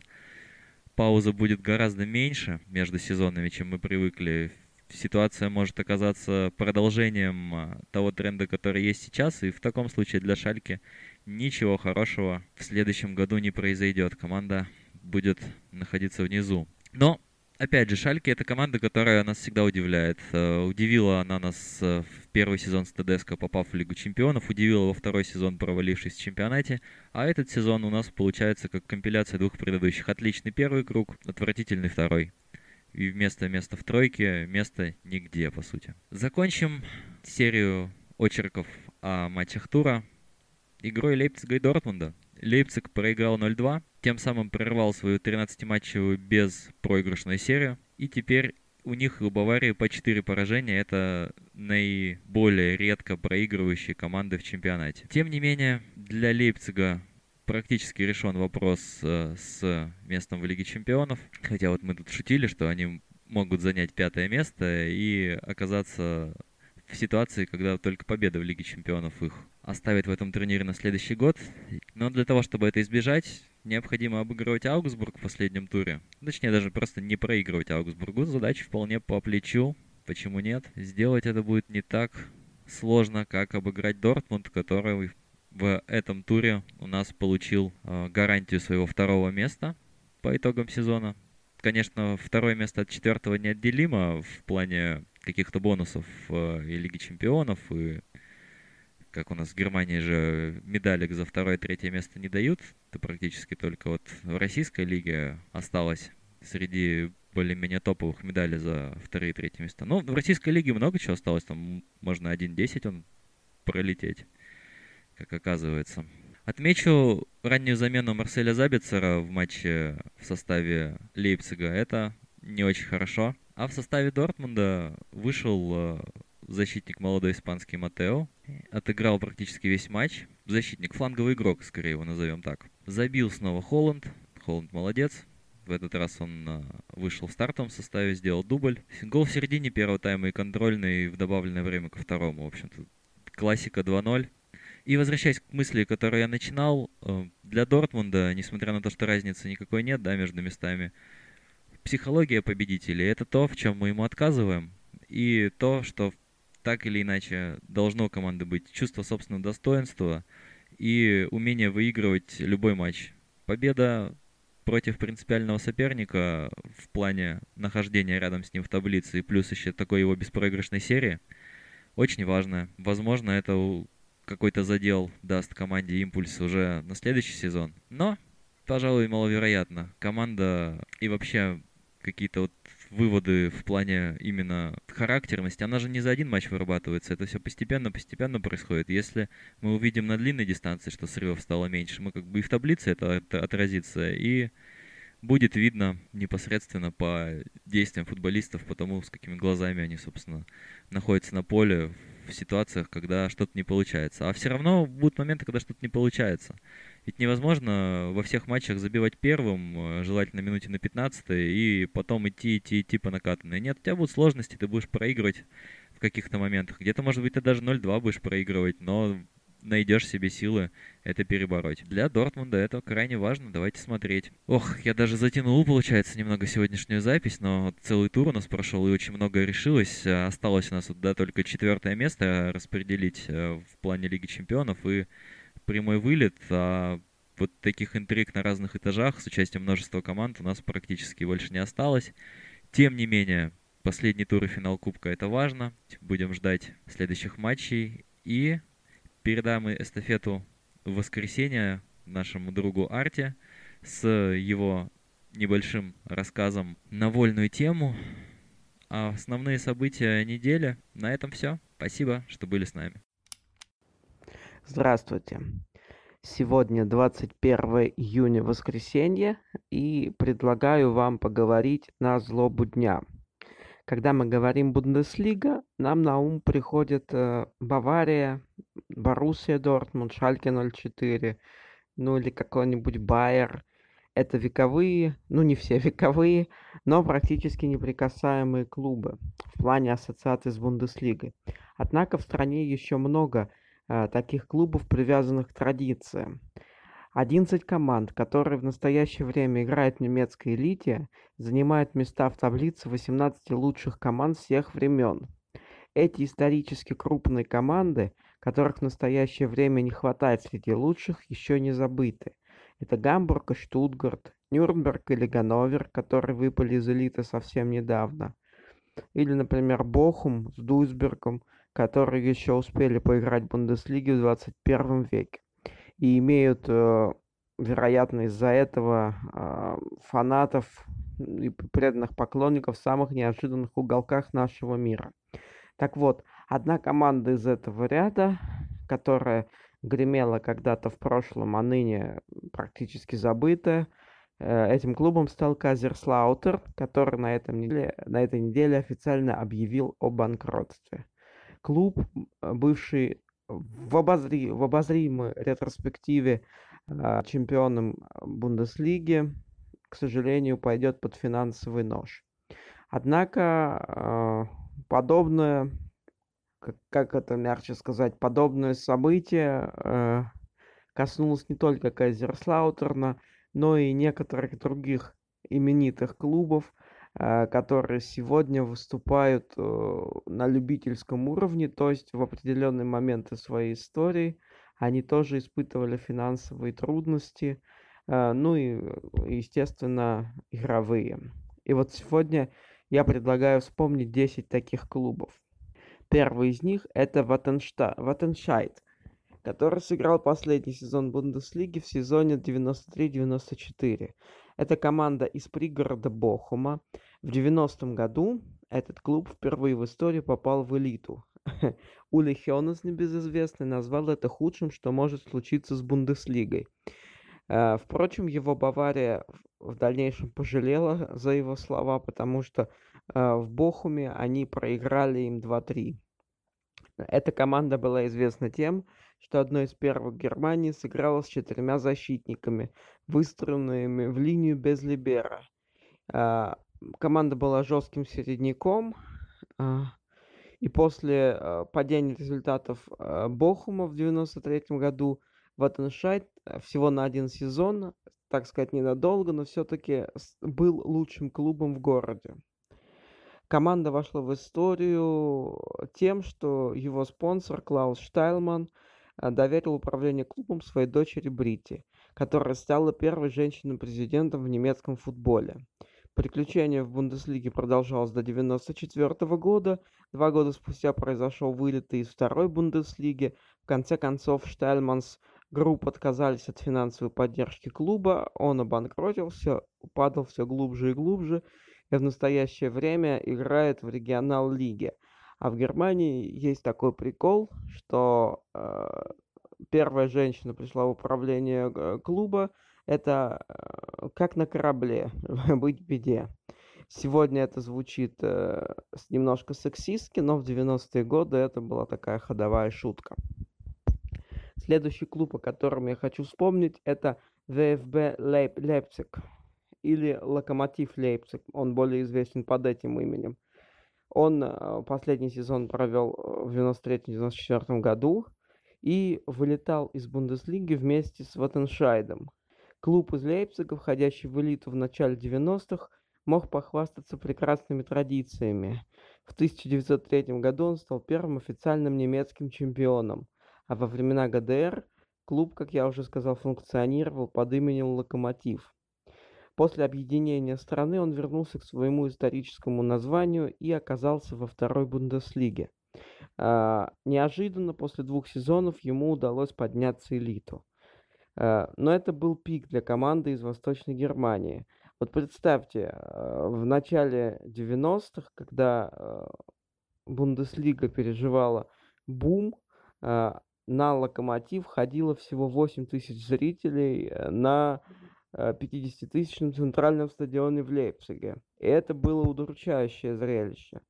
пауза будет гораздо меньше между сезонами, чем мы привыкли. Ситуация может оказаться продолжением а, того тренда, который есть сейчас, и в таком случае для Шальки ничего хорошего в следующем году не произойдет. Команда будет находиться внизу. Но, опять же, Шальки — это команда, которая нас всегда удивляет. Uh, удивила она нас в первый сезон с ТДСК, попав в Лигу Чемпионов, удивила во второй сезон, провалившись в чемпионате, а этот сезон у нас получается как компиляция двух предыдущих. Отличный первый круг, отвратительный второй. И вместо места в тройке место нигде, по сути. Закончим серию очерков о матчах тура игрой Лейпцига и Дортмунда. Лейпциг проиграл 0-2, тем самым прервал свою 13-матчевую безпроигрышную серию. И теперь у них у Баварии по 4 поражения. Это наиболее редко проигрывающие команды в чемпионате. Тем не менее, для Лейпцига практически решен вопрос э, с местом в Лиге Чемпионов. Хотя вот мы тут шутили, что они могут занять пятое место и оказаться в ситуации, когда только победа в Лиге Чемпионов их оставит в этом турнире на следующий год. Но для того, чтобы это избежать, необходимо обыгрывать Аугсбург в последнем туре. Точнее, даже просто не проигрывать Аугсбургу. Задача вполне по плечу. Почему нет? Сделать это будет не так сложно, как обыграть Дортмунд, который в этом туре у нас получил э, гарантию своего второго места по итогам сезона. Конечно, второе место от четвертого неотделимо в плане каких-то бонусов э, и Лиги Чемпионов, и как у нас в Германии же медалек за второе и третье место не дают, то практически только вот в российской лиге осталось среди более-менее топовых медалей за вторые и третье места. Ну, в российской лиге много чего осталось, там можно 1-10 он пролететь, как оказывается. Отмечу раннюю замену Марселя Забицера в матче в составе Лейпцига. Это не очень хорошо. А в составе Дортмунда вышел э, защитник молодой испанский Матео. Отыграл практически весь матч. Защитник, фланговый игрок, скорее его назовем так. Забил снова Холланд. Холланд молодец. В этот раз он э, вышел в стартовом составе, сделал дубль. Гол в середине первого тайма и контрольный в добавленное время ко второму. В общем-то, классика 2-0. И возвращаясь к мысли, которую я начинал, э, для Дортмунда, несмотря на то, что разницы никакой нет, да, между местами, психология победителей — это то, в чем мы ему отказываем, и то, что так или иначе должно у команды быть чувство собственного достоинства и умение выигрывать любой матч. Победа против принципиального соперника в плане нахождения рядом с ним в таблице и плюс еще такой его беспроигрышной серии очень важно. Возможно, это какой-то задел даст команде импульс уже на следующий сезон. Но, пожалуй, маловероятно. Команда и вообще какие-то вот выводы в плане именно характерности, она же не за один матч вырабатывается, это все постепенно-постепенно происходит. Если мы увидим на длинной дистанции, что срывов стало меньше, мы как бы и в таблице это отразится, и будет видно непосредственно по действиям футболистов, по тому, с какими глазами они, собственно, находятся на поле в ситуациях, когда что-то не получается. А все равно будут моменты, когда что-то не получается. Ведь невозможно во всех матчах забивать первым, э, желательно минуте на 15 и потом идти, идти, идти по накатанной. Нет, у тебя будут сложности, ты будешь проигрывать в каких-то моментах. Где-то, может быть, ты даже 0-2 будешь проигрывать, но найдешь себе силы это перебороть. Для Дортмунда это крайне важно, давайте смотреть. Ох, я даже затянул, получается, немного сегодняшнюю запись, но целый тур у нас прошел и очень многое решилось. Осталось у нас да, только четвертое место распределить э, в плане Лиги Чемпионов и прямой вылет, а вот таких интриг на разных этажах с участием множества команд у нас практически больше не осталось. Тем не менее, последний тур и финал Кубка это важно. Будем ждать следующих матчей. И передам эстафету в воскресенье нашему другу Арте с его небольшим рассказом на вольную тему. А основные события недели. На этом все. Спасибо, что были с нами. Здравствуйте. Сегодня 21 июня, воскресенье, и предлагаю вам поговорить на злобу дня. Когда мы говорим Бундеслига, нам на ум приходит э, Бавария, Боруссия Дортмунд, Шальке 04, ну или какой-нибудь Байер. Это вековые, ну не все *laughs* вековые, но практически неприкасаемые клубы в плане ассоциации с Бундеслигой. Однако в стране еще много таких клубов, привязанных к традициям. 11 команд, которые в настоящее время играют в немецкой элите, занимают места в таблице 18 лучших команд всех времен. Эти исторически крупные команды, которых в настоящее время не хватает среди лучших, еще не забыты. Это Гамбург и Штутгарт, Нюрнберг или Ганновер, которые выпали из элиты совсем недавно. Или, например, Бохум с Дуйсбергом – которые еще успели поиграть в Бундеслиге в 21 веке и имеют, э, вероятно, из-за этого э, фанатов и преданных поклонников в самых неожиданных уголках нашего мира. Так вот, Одна команда из этого ряда, которая гремела когда-то в прошлом, а ныне практически забытая, э, этим клубом стал Казерслаутер, который на, этом неделе, на этой неделе официально объявил о банкротстве. Клуб, бывший в, обозри, в обозримой ретроспективе э, чемпионом Бундеслиги, к сожалению, пойдет под финансовый нож. Однако э, подобное, как, как это мягче сказать, подобное событие э, коснулось не только Кайзерслаутерна, но и некоторых других именитых клубов, которые сегодня выступают э, на любительском уровне, то есть в определенные моменты своей истории они тоже испытывали финансовые трудности, э, ну и, естественно, игровые. И вот сегодня я предлагаю вспомнить 10 таких клубов. Первый из них это Ваттеншта... Ваттеншайд, который сыграл последний сезон Бундеслиги в сезоне 93-94. Это команда из пригорода Бохума. В 90-м году этот клуб впервые в истории попал в элиту. *laughs* Ули Хёнес, небезызвестный, назвал это худшим, что может случиться с Бундеслигой. Э, впрочем, его Бавария в дальнейшем пожалела за его слова, потому что э, в Бохуме они проиграли им 2-3. Эта команда была известна тем, что одной из первых Германии сыграла с четырьмя защитниками, выстроенными в линию без либера. Э, команда была жестким середняком, и после падения результатов Бохума в 93 году Ваттеншайд э, всего на один сезон, так сказать, ненадолго, но все-таки был лучшим клубом в городе. Команда вошла в историю тем, что его спонсор Клаус Штайлман доверил управление клубом своей дочери Брити, которая стала первой женщиной-президентом в немецком футболе. Приключение в Бундеслиге продолжалось до 1994 года. Два года спустя произошел вылет из второй Бундеслиги. В конце концов, Штайлманс групп отказались от финансовой поддержки клуба, он обанкротился, падал все глубже и глубже, и в настоящее время играет в регионал-лиге. А в Германии есть такой прикол, что э, первая женщина пришла в управление э, клуба, это э, как на корабле, *laughs* быть в беде. Сегодня это звучит э, немножко сексистски, но в 90-е годы это была такая ходовая шутка. Следующий клуб, о котором я хочу вспомнить, это ВФБ Лейп Лейпциг или Локомотив Лейпциг. Он более известен под этим именем. Он э, последний сезон провел э, в 93-94 году и вылетал из Бундеслиги вместе с Ваттеншайдом. Клуб из Лейпцига, входящий в элиту в начале 90-х, мог похвастаться прекрасными традициями. В 1903 году он стал первым официальным немецким чемпионом – а во времена ГДР клуб, как я уже сказал, функционировал под именем «Локомотив». После объединения страны он вернулся к своему историческому названию и оказался во второй Бундеслиге. А, неожиданно после двух сезонов ему удалось подняться элиту. А, но это был пик для команды из Восточной Германии. Вот представьте, а, в начале 90-х, когда Бундеслига переживала бум, на «Локомотив» ходило всего 8 тысяч зрителей э, на 50-тысячном э, центральном стадионе в Лейпциге. И это было удручающее зрелище.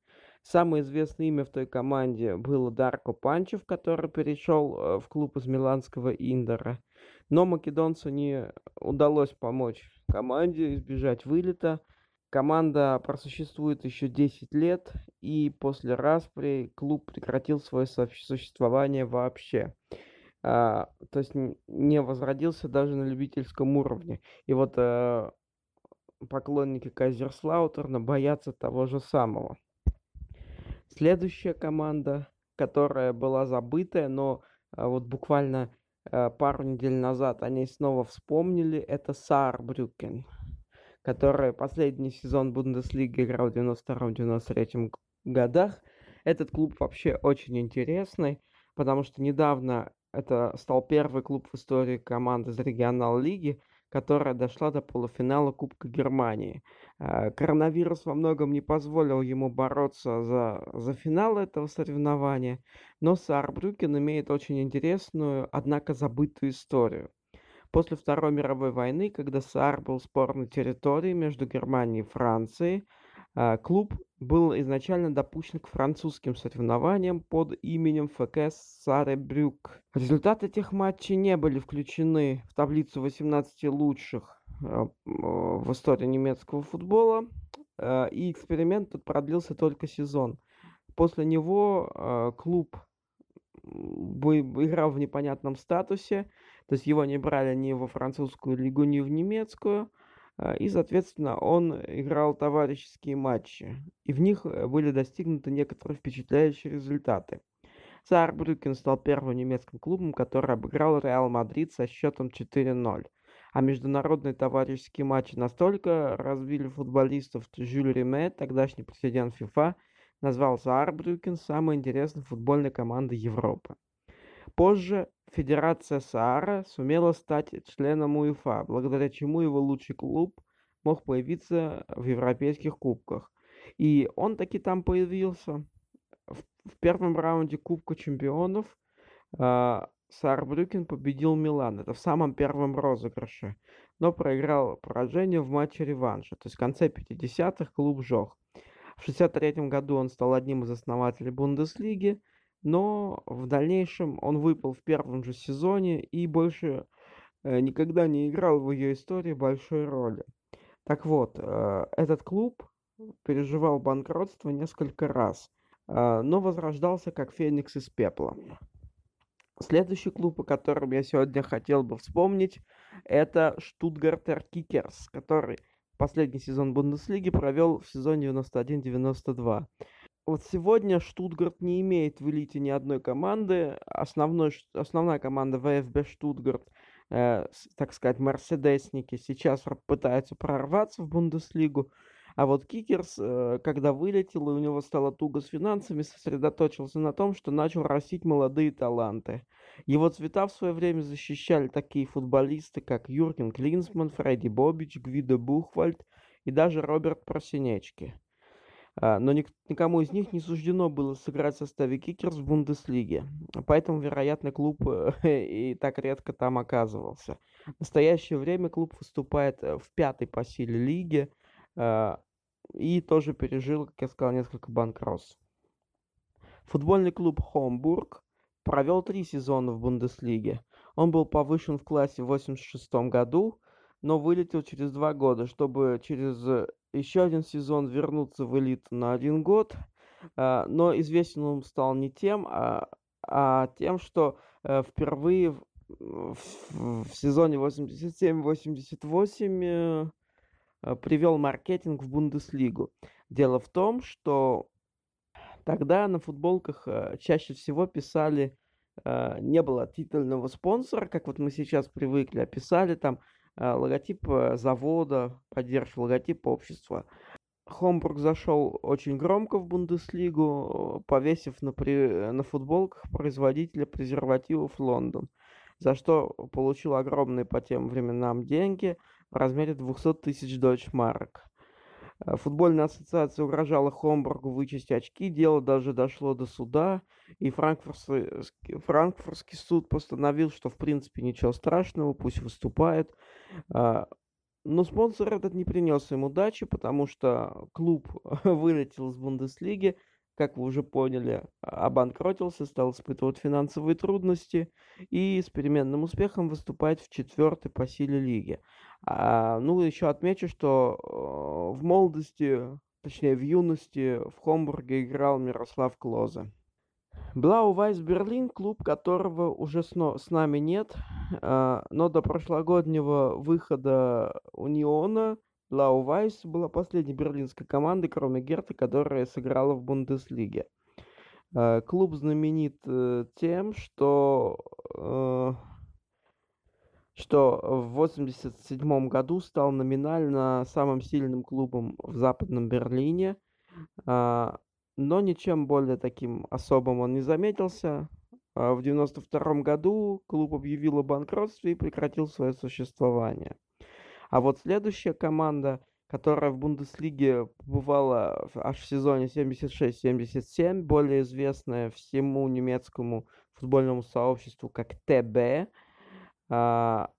Самое известное имя в той команде было Дарко Панчев, который перешел э, в клуб из миланского Индора. Но македонцу не удалось помочь команде избежать вылета. Команда просуществует еще 10 лет, и после распри клуб прекратил свое существование вообще. А, то есть не возродился даже на любительском уровне. И вот а, поклонники Кайзерслаутерна боятся того же самого. Следующая команда, которая была забытая, но а, вот буквально а, пару недель назад они снова вспомнили, это Саарбрюкен который последний сезон Бундеслиги играл в 92-93 годах. Этот клуб вообще очень интересный, потому что недавно это стал первый клуб в истории команды из регионал-лиги, которая дошла до полуфинала Кубка Германии. Э, коронавирус во многом не позволил ему бороться за, за финал этого соревнования, но Саарбрюкен имеет очень интересную, однако забытую историю. После Второй мировой войны, когда Саар был спорной территорией между Германией и Францией, клуб был изначально допущен к французским соревнованиям под именем ФК Саребрюк. Результаты этих матчей не были включены в таблицу 18 лучших а, в истории немецкого футбола. А, и эксперимент тут продлился только сезон. После него а, клуб играл в непонятном статусе, то есть его не брали ни во французскую лигу, ни в немецкую, и, соответственно, он играл товарищеские матчи, и в них э, были достигнуты некоторые впечатляющие результаты. Саарбрюкен стал первым немецким клубом, который обыграл Реал Мадрид со счетом 4-0. А международные товарищеские матчи настолько развили футболистов, что Жюль Риме, тогдашний президент ФИФА, назвал Саарбрюкен самой интересной футбольной командой Европы. Позже Федерация Саара сумела стать членом УЕФА, благодаря чему его лучший клуб мог появиться в европейских кубках. И он таки там появился. В первом раунде Кубка чемпионов а, Саарбрюкен победил Милан. Это в самом первом розыгрыше. Но проиграл поражение в матче реванша. То есть в конце 50-х клуб жёг. В 1963 году он стал одним из основателей Бундеслиги, но в дальнейшем он выпал в первом же сезоне и больше э, никогда не играл в ее истории большой роли. Так вот, э, этот клуб переживал банкротство несколько раз, э, но возрождался как феникс из пепла. Следующий клуб, о котором я сегодня хотел бы вспомнить, это Штутгартер Кикерс, который последний сезон Бундеслиги провел в сезоне 91-92. Вот сегодня Штутгарт не имеет в элите ни одной команды. Основной, основная команда ВФБ Штутгарт, э, так сказать, мерседесники, сейчас пытаются прорваться в Бундеслигу. А вот Кикерс, э, когда вылетел и у него стало туго с финансами, сосредоточился на том, что начал растить молодые таланты. Его цвета в свое время защищали такие футболисты, как Юрген Клинсман, Фредди Бобич, Гвидо Бухвальд и даже Роберт Просинечки. А, но никому из них не суждено было сыграть в составе Кикерс в Бундеслиге. Поэтому, вероятно, клуб *laughs* и так редко там оказывался. В настоящее время клуб выступает э, в пятой по силе лиге а, и тоже пережил, как я сказал, несколько банкротств. Футбольный клуб Хомбург провел три сезона в Бундеслиге. Он был повышен в классе в 86 году, но вылетел через два года, чтобы через еще один сезон вернуться в элиту на один год. А, но известен он стал не тем, а, а тем, что э, впервые в, в, в сезоне 87-88 э, привел маркетинг в Бундеслигу. Дело в том, что Тогда на футболках э, чаще всего писали, не было титульного спонсора, как вот мы сейчас привыкли, а писали там логотип завода, поддержка логотип общества. Хомбург зашел очень громко в Бундеслигу, повесив на, при... на футболках производителя презервативов Лондон, за что получил огромные по тем временам деньги в размере 200 тысяч дойчмарок. Э, футбольная ассоциация угрожала Хомбургу вычесть очки, дело даже дошло до суда, и франкфуртский, франкфуртский суд постановил, что в принципе ничего страшного, пусть выступает. А, но спонсор этот не принес им удачи, потому что клуб *laughs* вылетел из Бундеслиги, как вы уже поняли, обанкротился, стал испытывать финансовые трудности и с переменным успехом выступает в четвертой по силе лиги. А, ну, еще отмечу, что э, в молодости, точнее в юности, в Хомбурге играл Мирослав Клозе. Блау Вайс Берлин, клуб которого уже с, с нами нет, э, но до прошлогоднего выхода Униона Блау Вайс была последней берлинской командой, кроме Герта, которая сыграла в Бундеслиге. Э, клуб знаменит э, тем, что э, что в 1987 году стал номинально самым сильным клубом в Западном Берлине, но ничем более таким особым он не заметился. В 1992 году клуб объявил о банкротстве и прекратил свое существование. А вот следующая команда, которая в Бундеслиге побывала аж в сезоне 76-77, более известная всему немецкому футбольному сообществу как ТБ, а,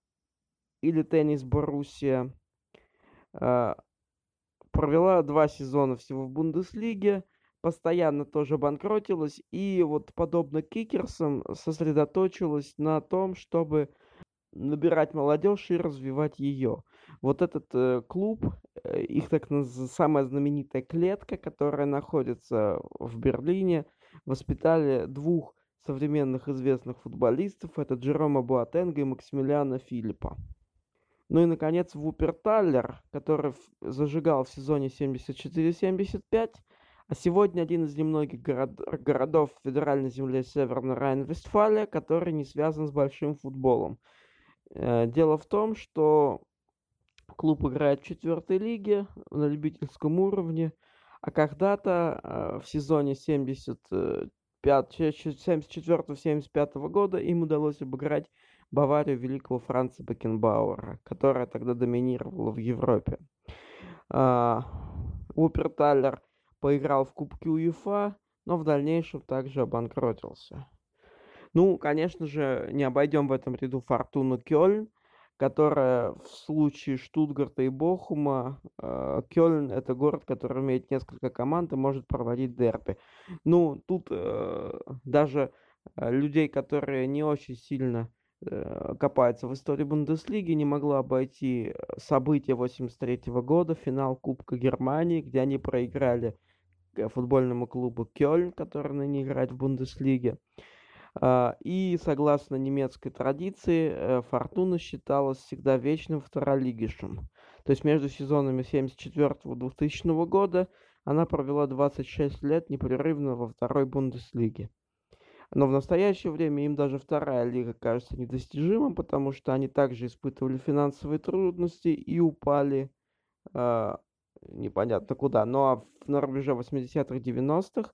или теннис Боруссия. А, провела два сезона всего в Бундеслиге, постоянно тоже банкротилась и вот подобно Кикерсам сосредоточилась на том, чтобы набирать молодежь и развивать ее. Вот этот э, клуб, э, их так наз... самая знаменитая клетка, которая находится в Берлине, воспитали двух современных известных футболистов. Это Джерома Буатенга и Максимилиана Филиппа. Ну и, наконец, Вуперталлер, который зажигал в сезоне 74-75, а сегодня один из немногих город городов федеральной земли Северной Райн-Вестфалия, который не связан с большим футболом. Э, дело в том, что клуб играет в четвертой лиге на любительском уровне, а когда-то э, в сезоне 74-75 года им удалось обыграть Баварию великого Франца Бекенбауэра, которая тогда доминировала в Европе. А, Уперталер поиграл в Кубке УЕФА, но в дальнейшем также обанкротился. Ну, конечно же, не обойдем в этом ряду Фортуну Кёльн, которая в случае Штутгарта и Бохума, э, Кёльн это город, который имеет несколько команд и может проводить дерби. Ну, тут э, даже э, людей, которые не очень сильно э, копаются в истории Бундеслиги, не могло обойти события 83 года, финал Кубка Германии, где они проиграли э, футбольному клубу Кёльн, который ныне играет в Бундеслиге. А, и согласно немецкой традиции, э, Фортуна считалась всегда вечным второлигишем. То есть между сезонами 1974-2000 года она провела 26 лет непрерывно во второй Бундеслиге. Но в настоящее время им даже вторая лига кажется недостижимым, потому что они также испытывали финансовые трудности и упали э, непонятно куда. Ну а на рубеже 80-х, 90-х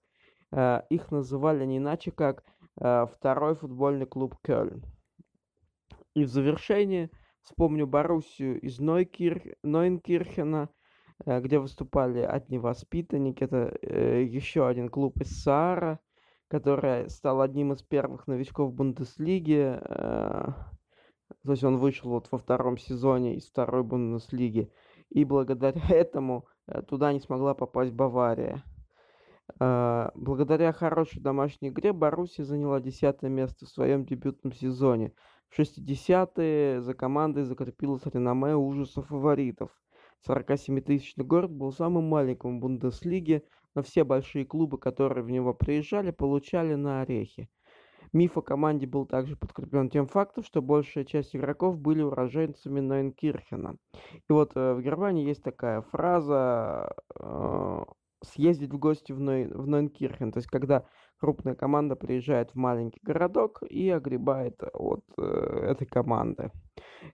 э, их называли не иначе как второй футбольный клуб Кёльн. И в завершение вспомню Боруссию из Нойкир... Нойнкирхена, э, где выступали одни воспитанники. Это э, еще один клуб из Саара, который стал одним из первых новичков Бундеслиги. То есть он вышел вот во втором сезоне из второй Бундеслиги. И благодаря *laughs* этому туда не смогла попасть Бавария. А, благодаря хорошей домашней игре Боруссия заняла десятое место в своем дебютном сезоне. В 60-е за командой закрепилось реноме ужаса фаворитов. 47-тысячный город был самым маленьким в Бундеслиге, но все большие клубы, которые в него приезжали, получали на орехи. Миф о команде был также подкреплен тем фактом, что большая часть игроков были уроженцами Нойнкирхена. И вот э, в Германии есть такая фраза э, съездить в гости в, Ной, в Нойнкирхен. То есть, когда крупная команда приезжает в маленький городок и огребает от э, этой команды.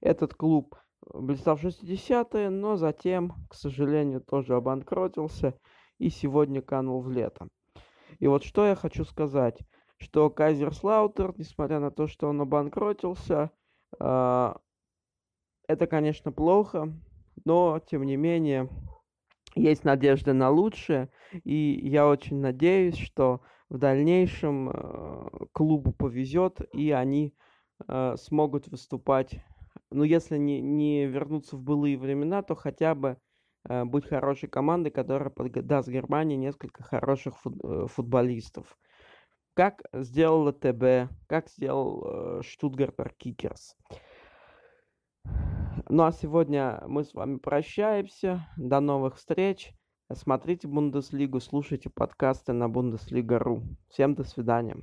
Этот клуб блистал в 60-е, но затем, к сожалению, тоже обанкротился и сегодня канул в лето. И вот что я хочу сказать, что Кайзерслаутер, несмотря на то, что он обанкротился, э, это, конечно, плохо, но, тем не менее, есть надежда на лучшее, и я очень надеюсь, что в дальнейшем э, клубу повезет, и они э, смогут выступать, ну, если не, не вернуться в былые времена, то хотя бы э, быть хорошей командой, которая даст Германии несколько хороших фут, э, футболистов. Как сделала ТБ, как сделал э, Штутгартер Кикерс. Ну а сегодня мы с вами прощаемся. До новых встреч. Смотрите Бундеслигу, слушайте подкасты на Бундеслига.ру. Всем до свидания.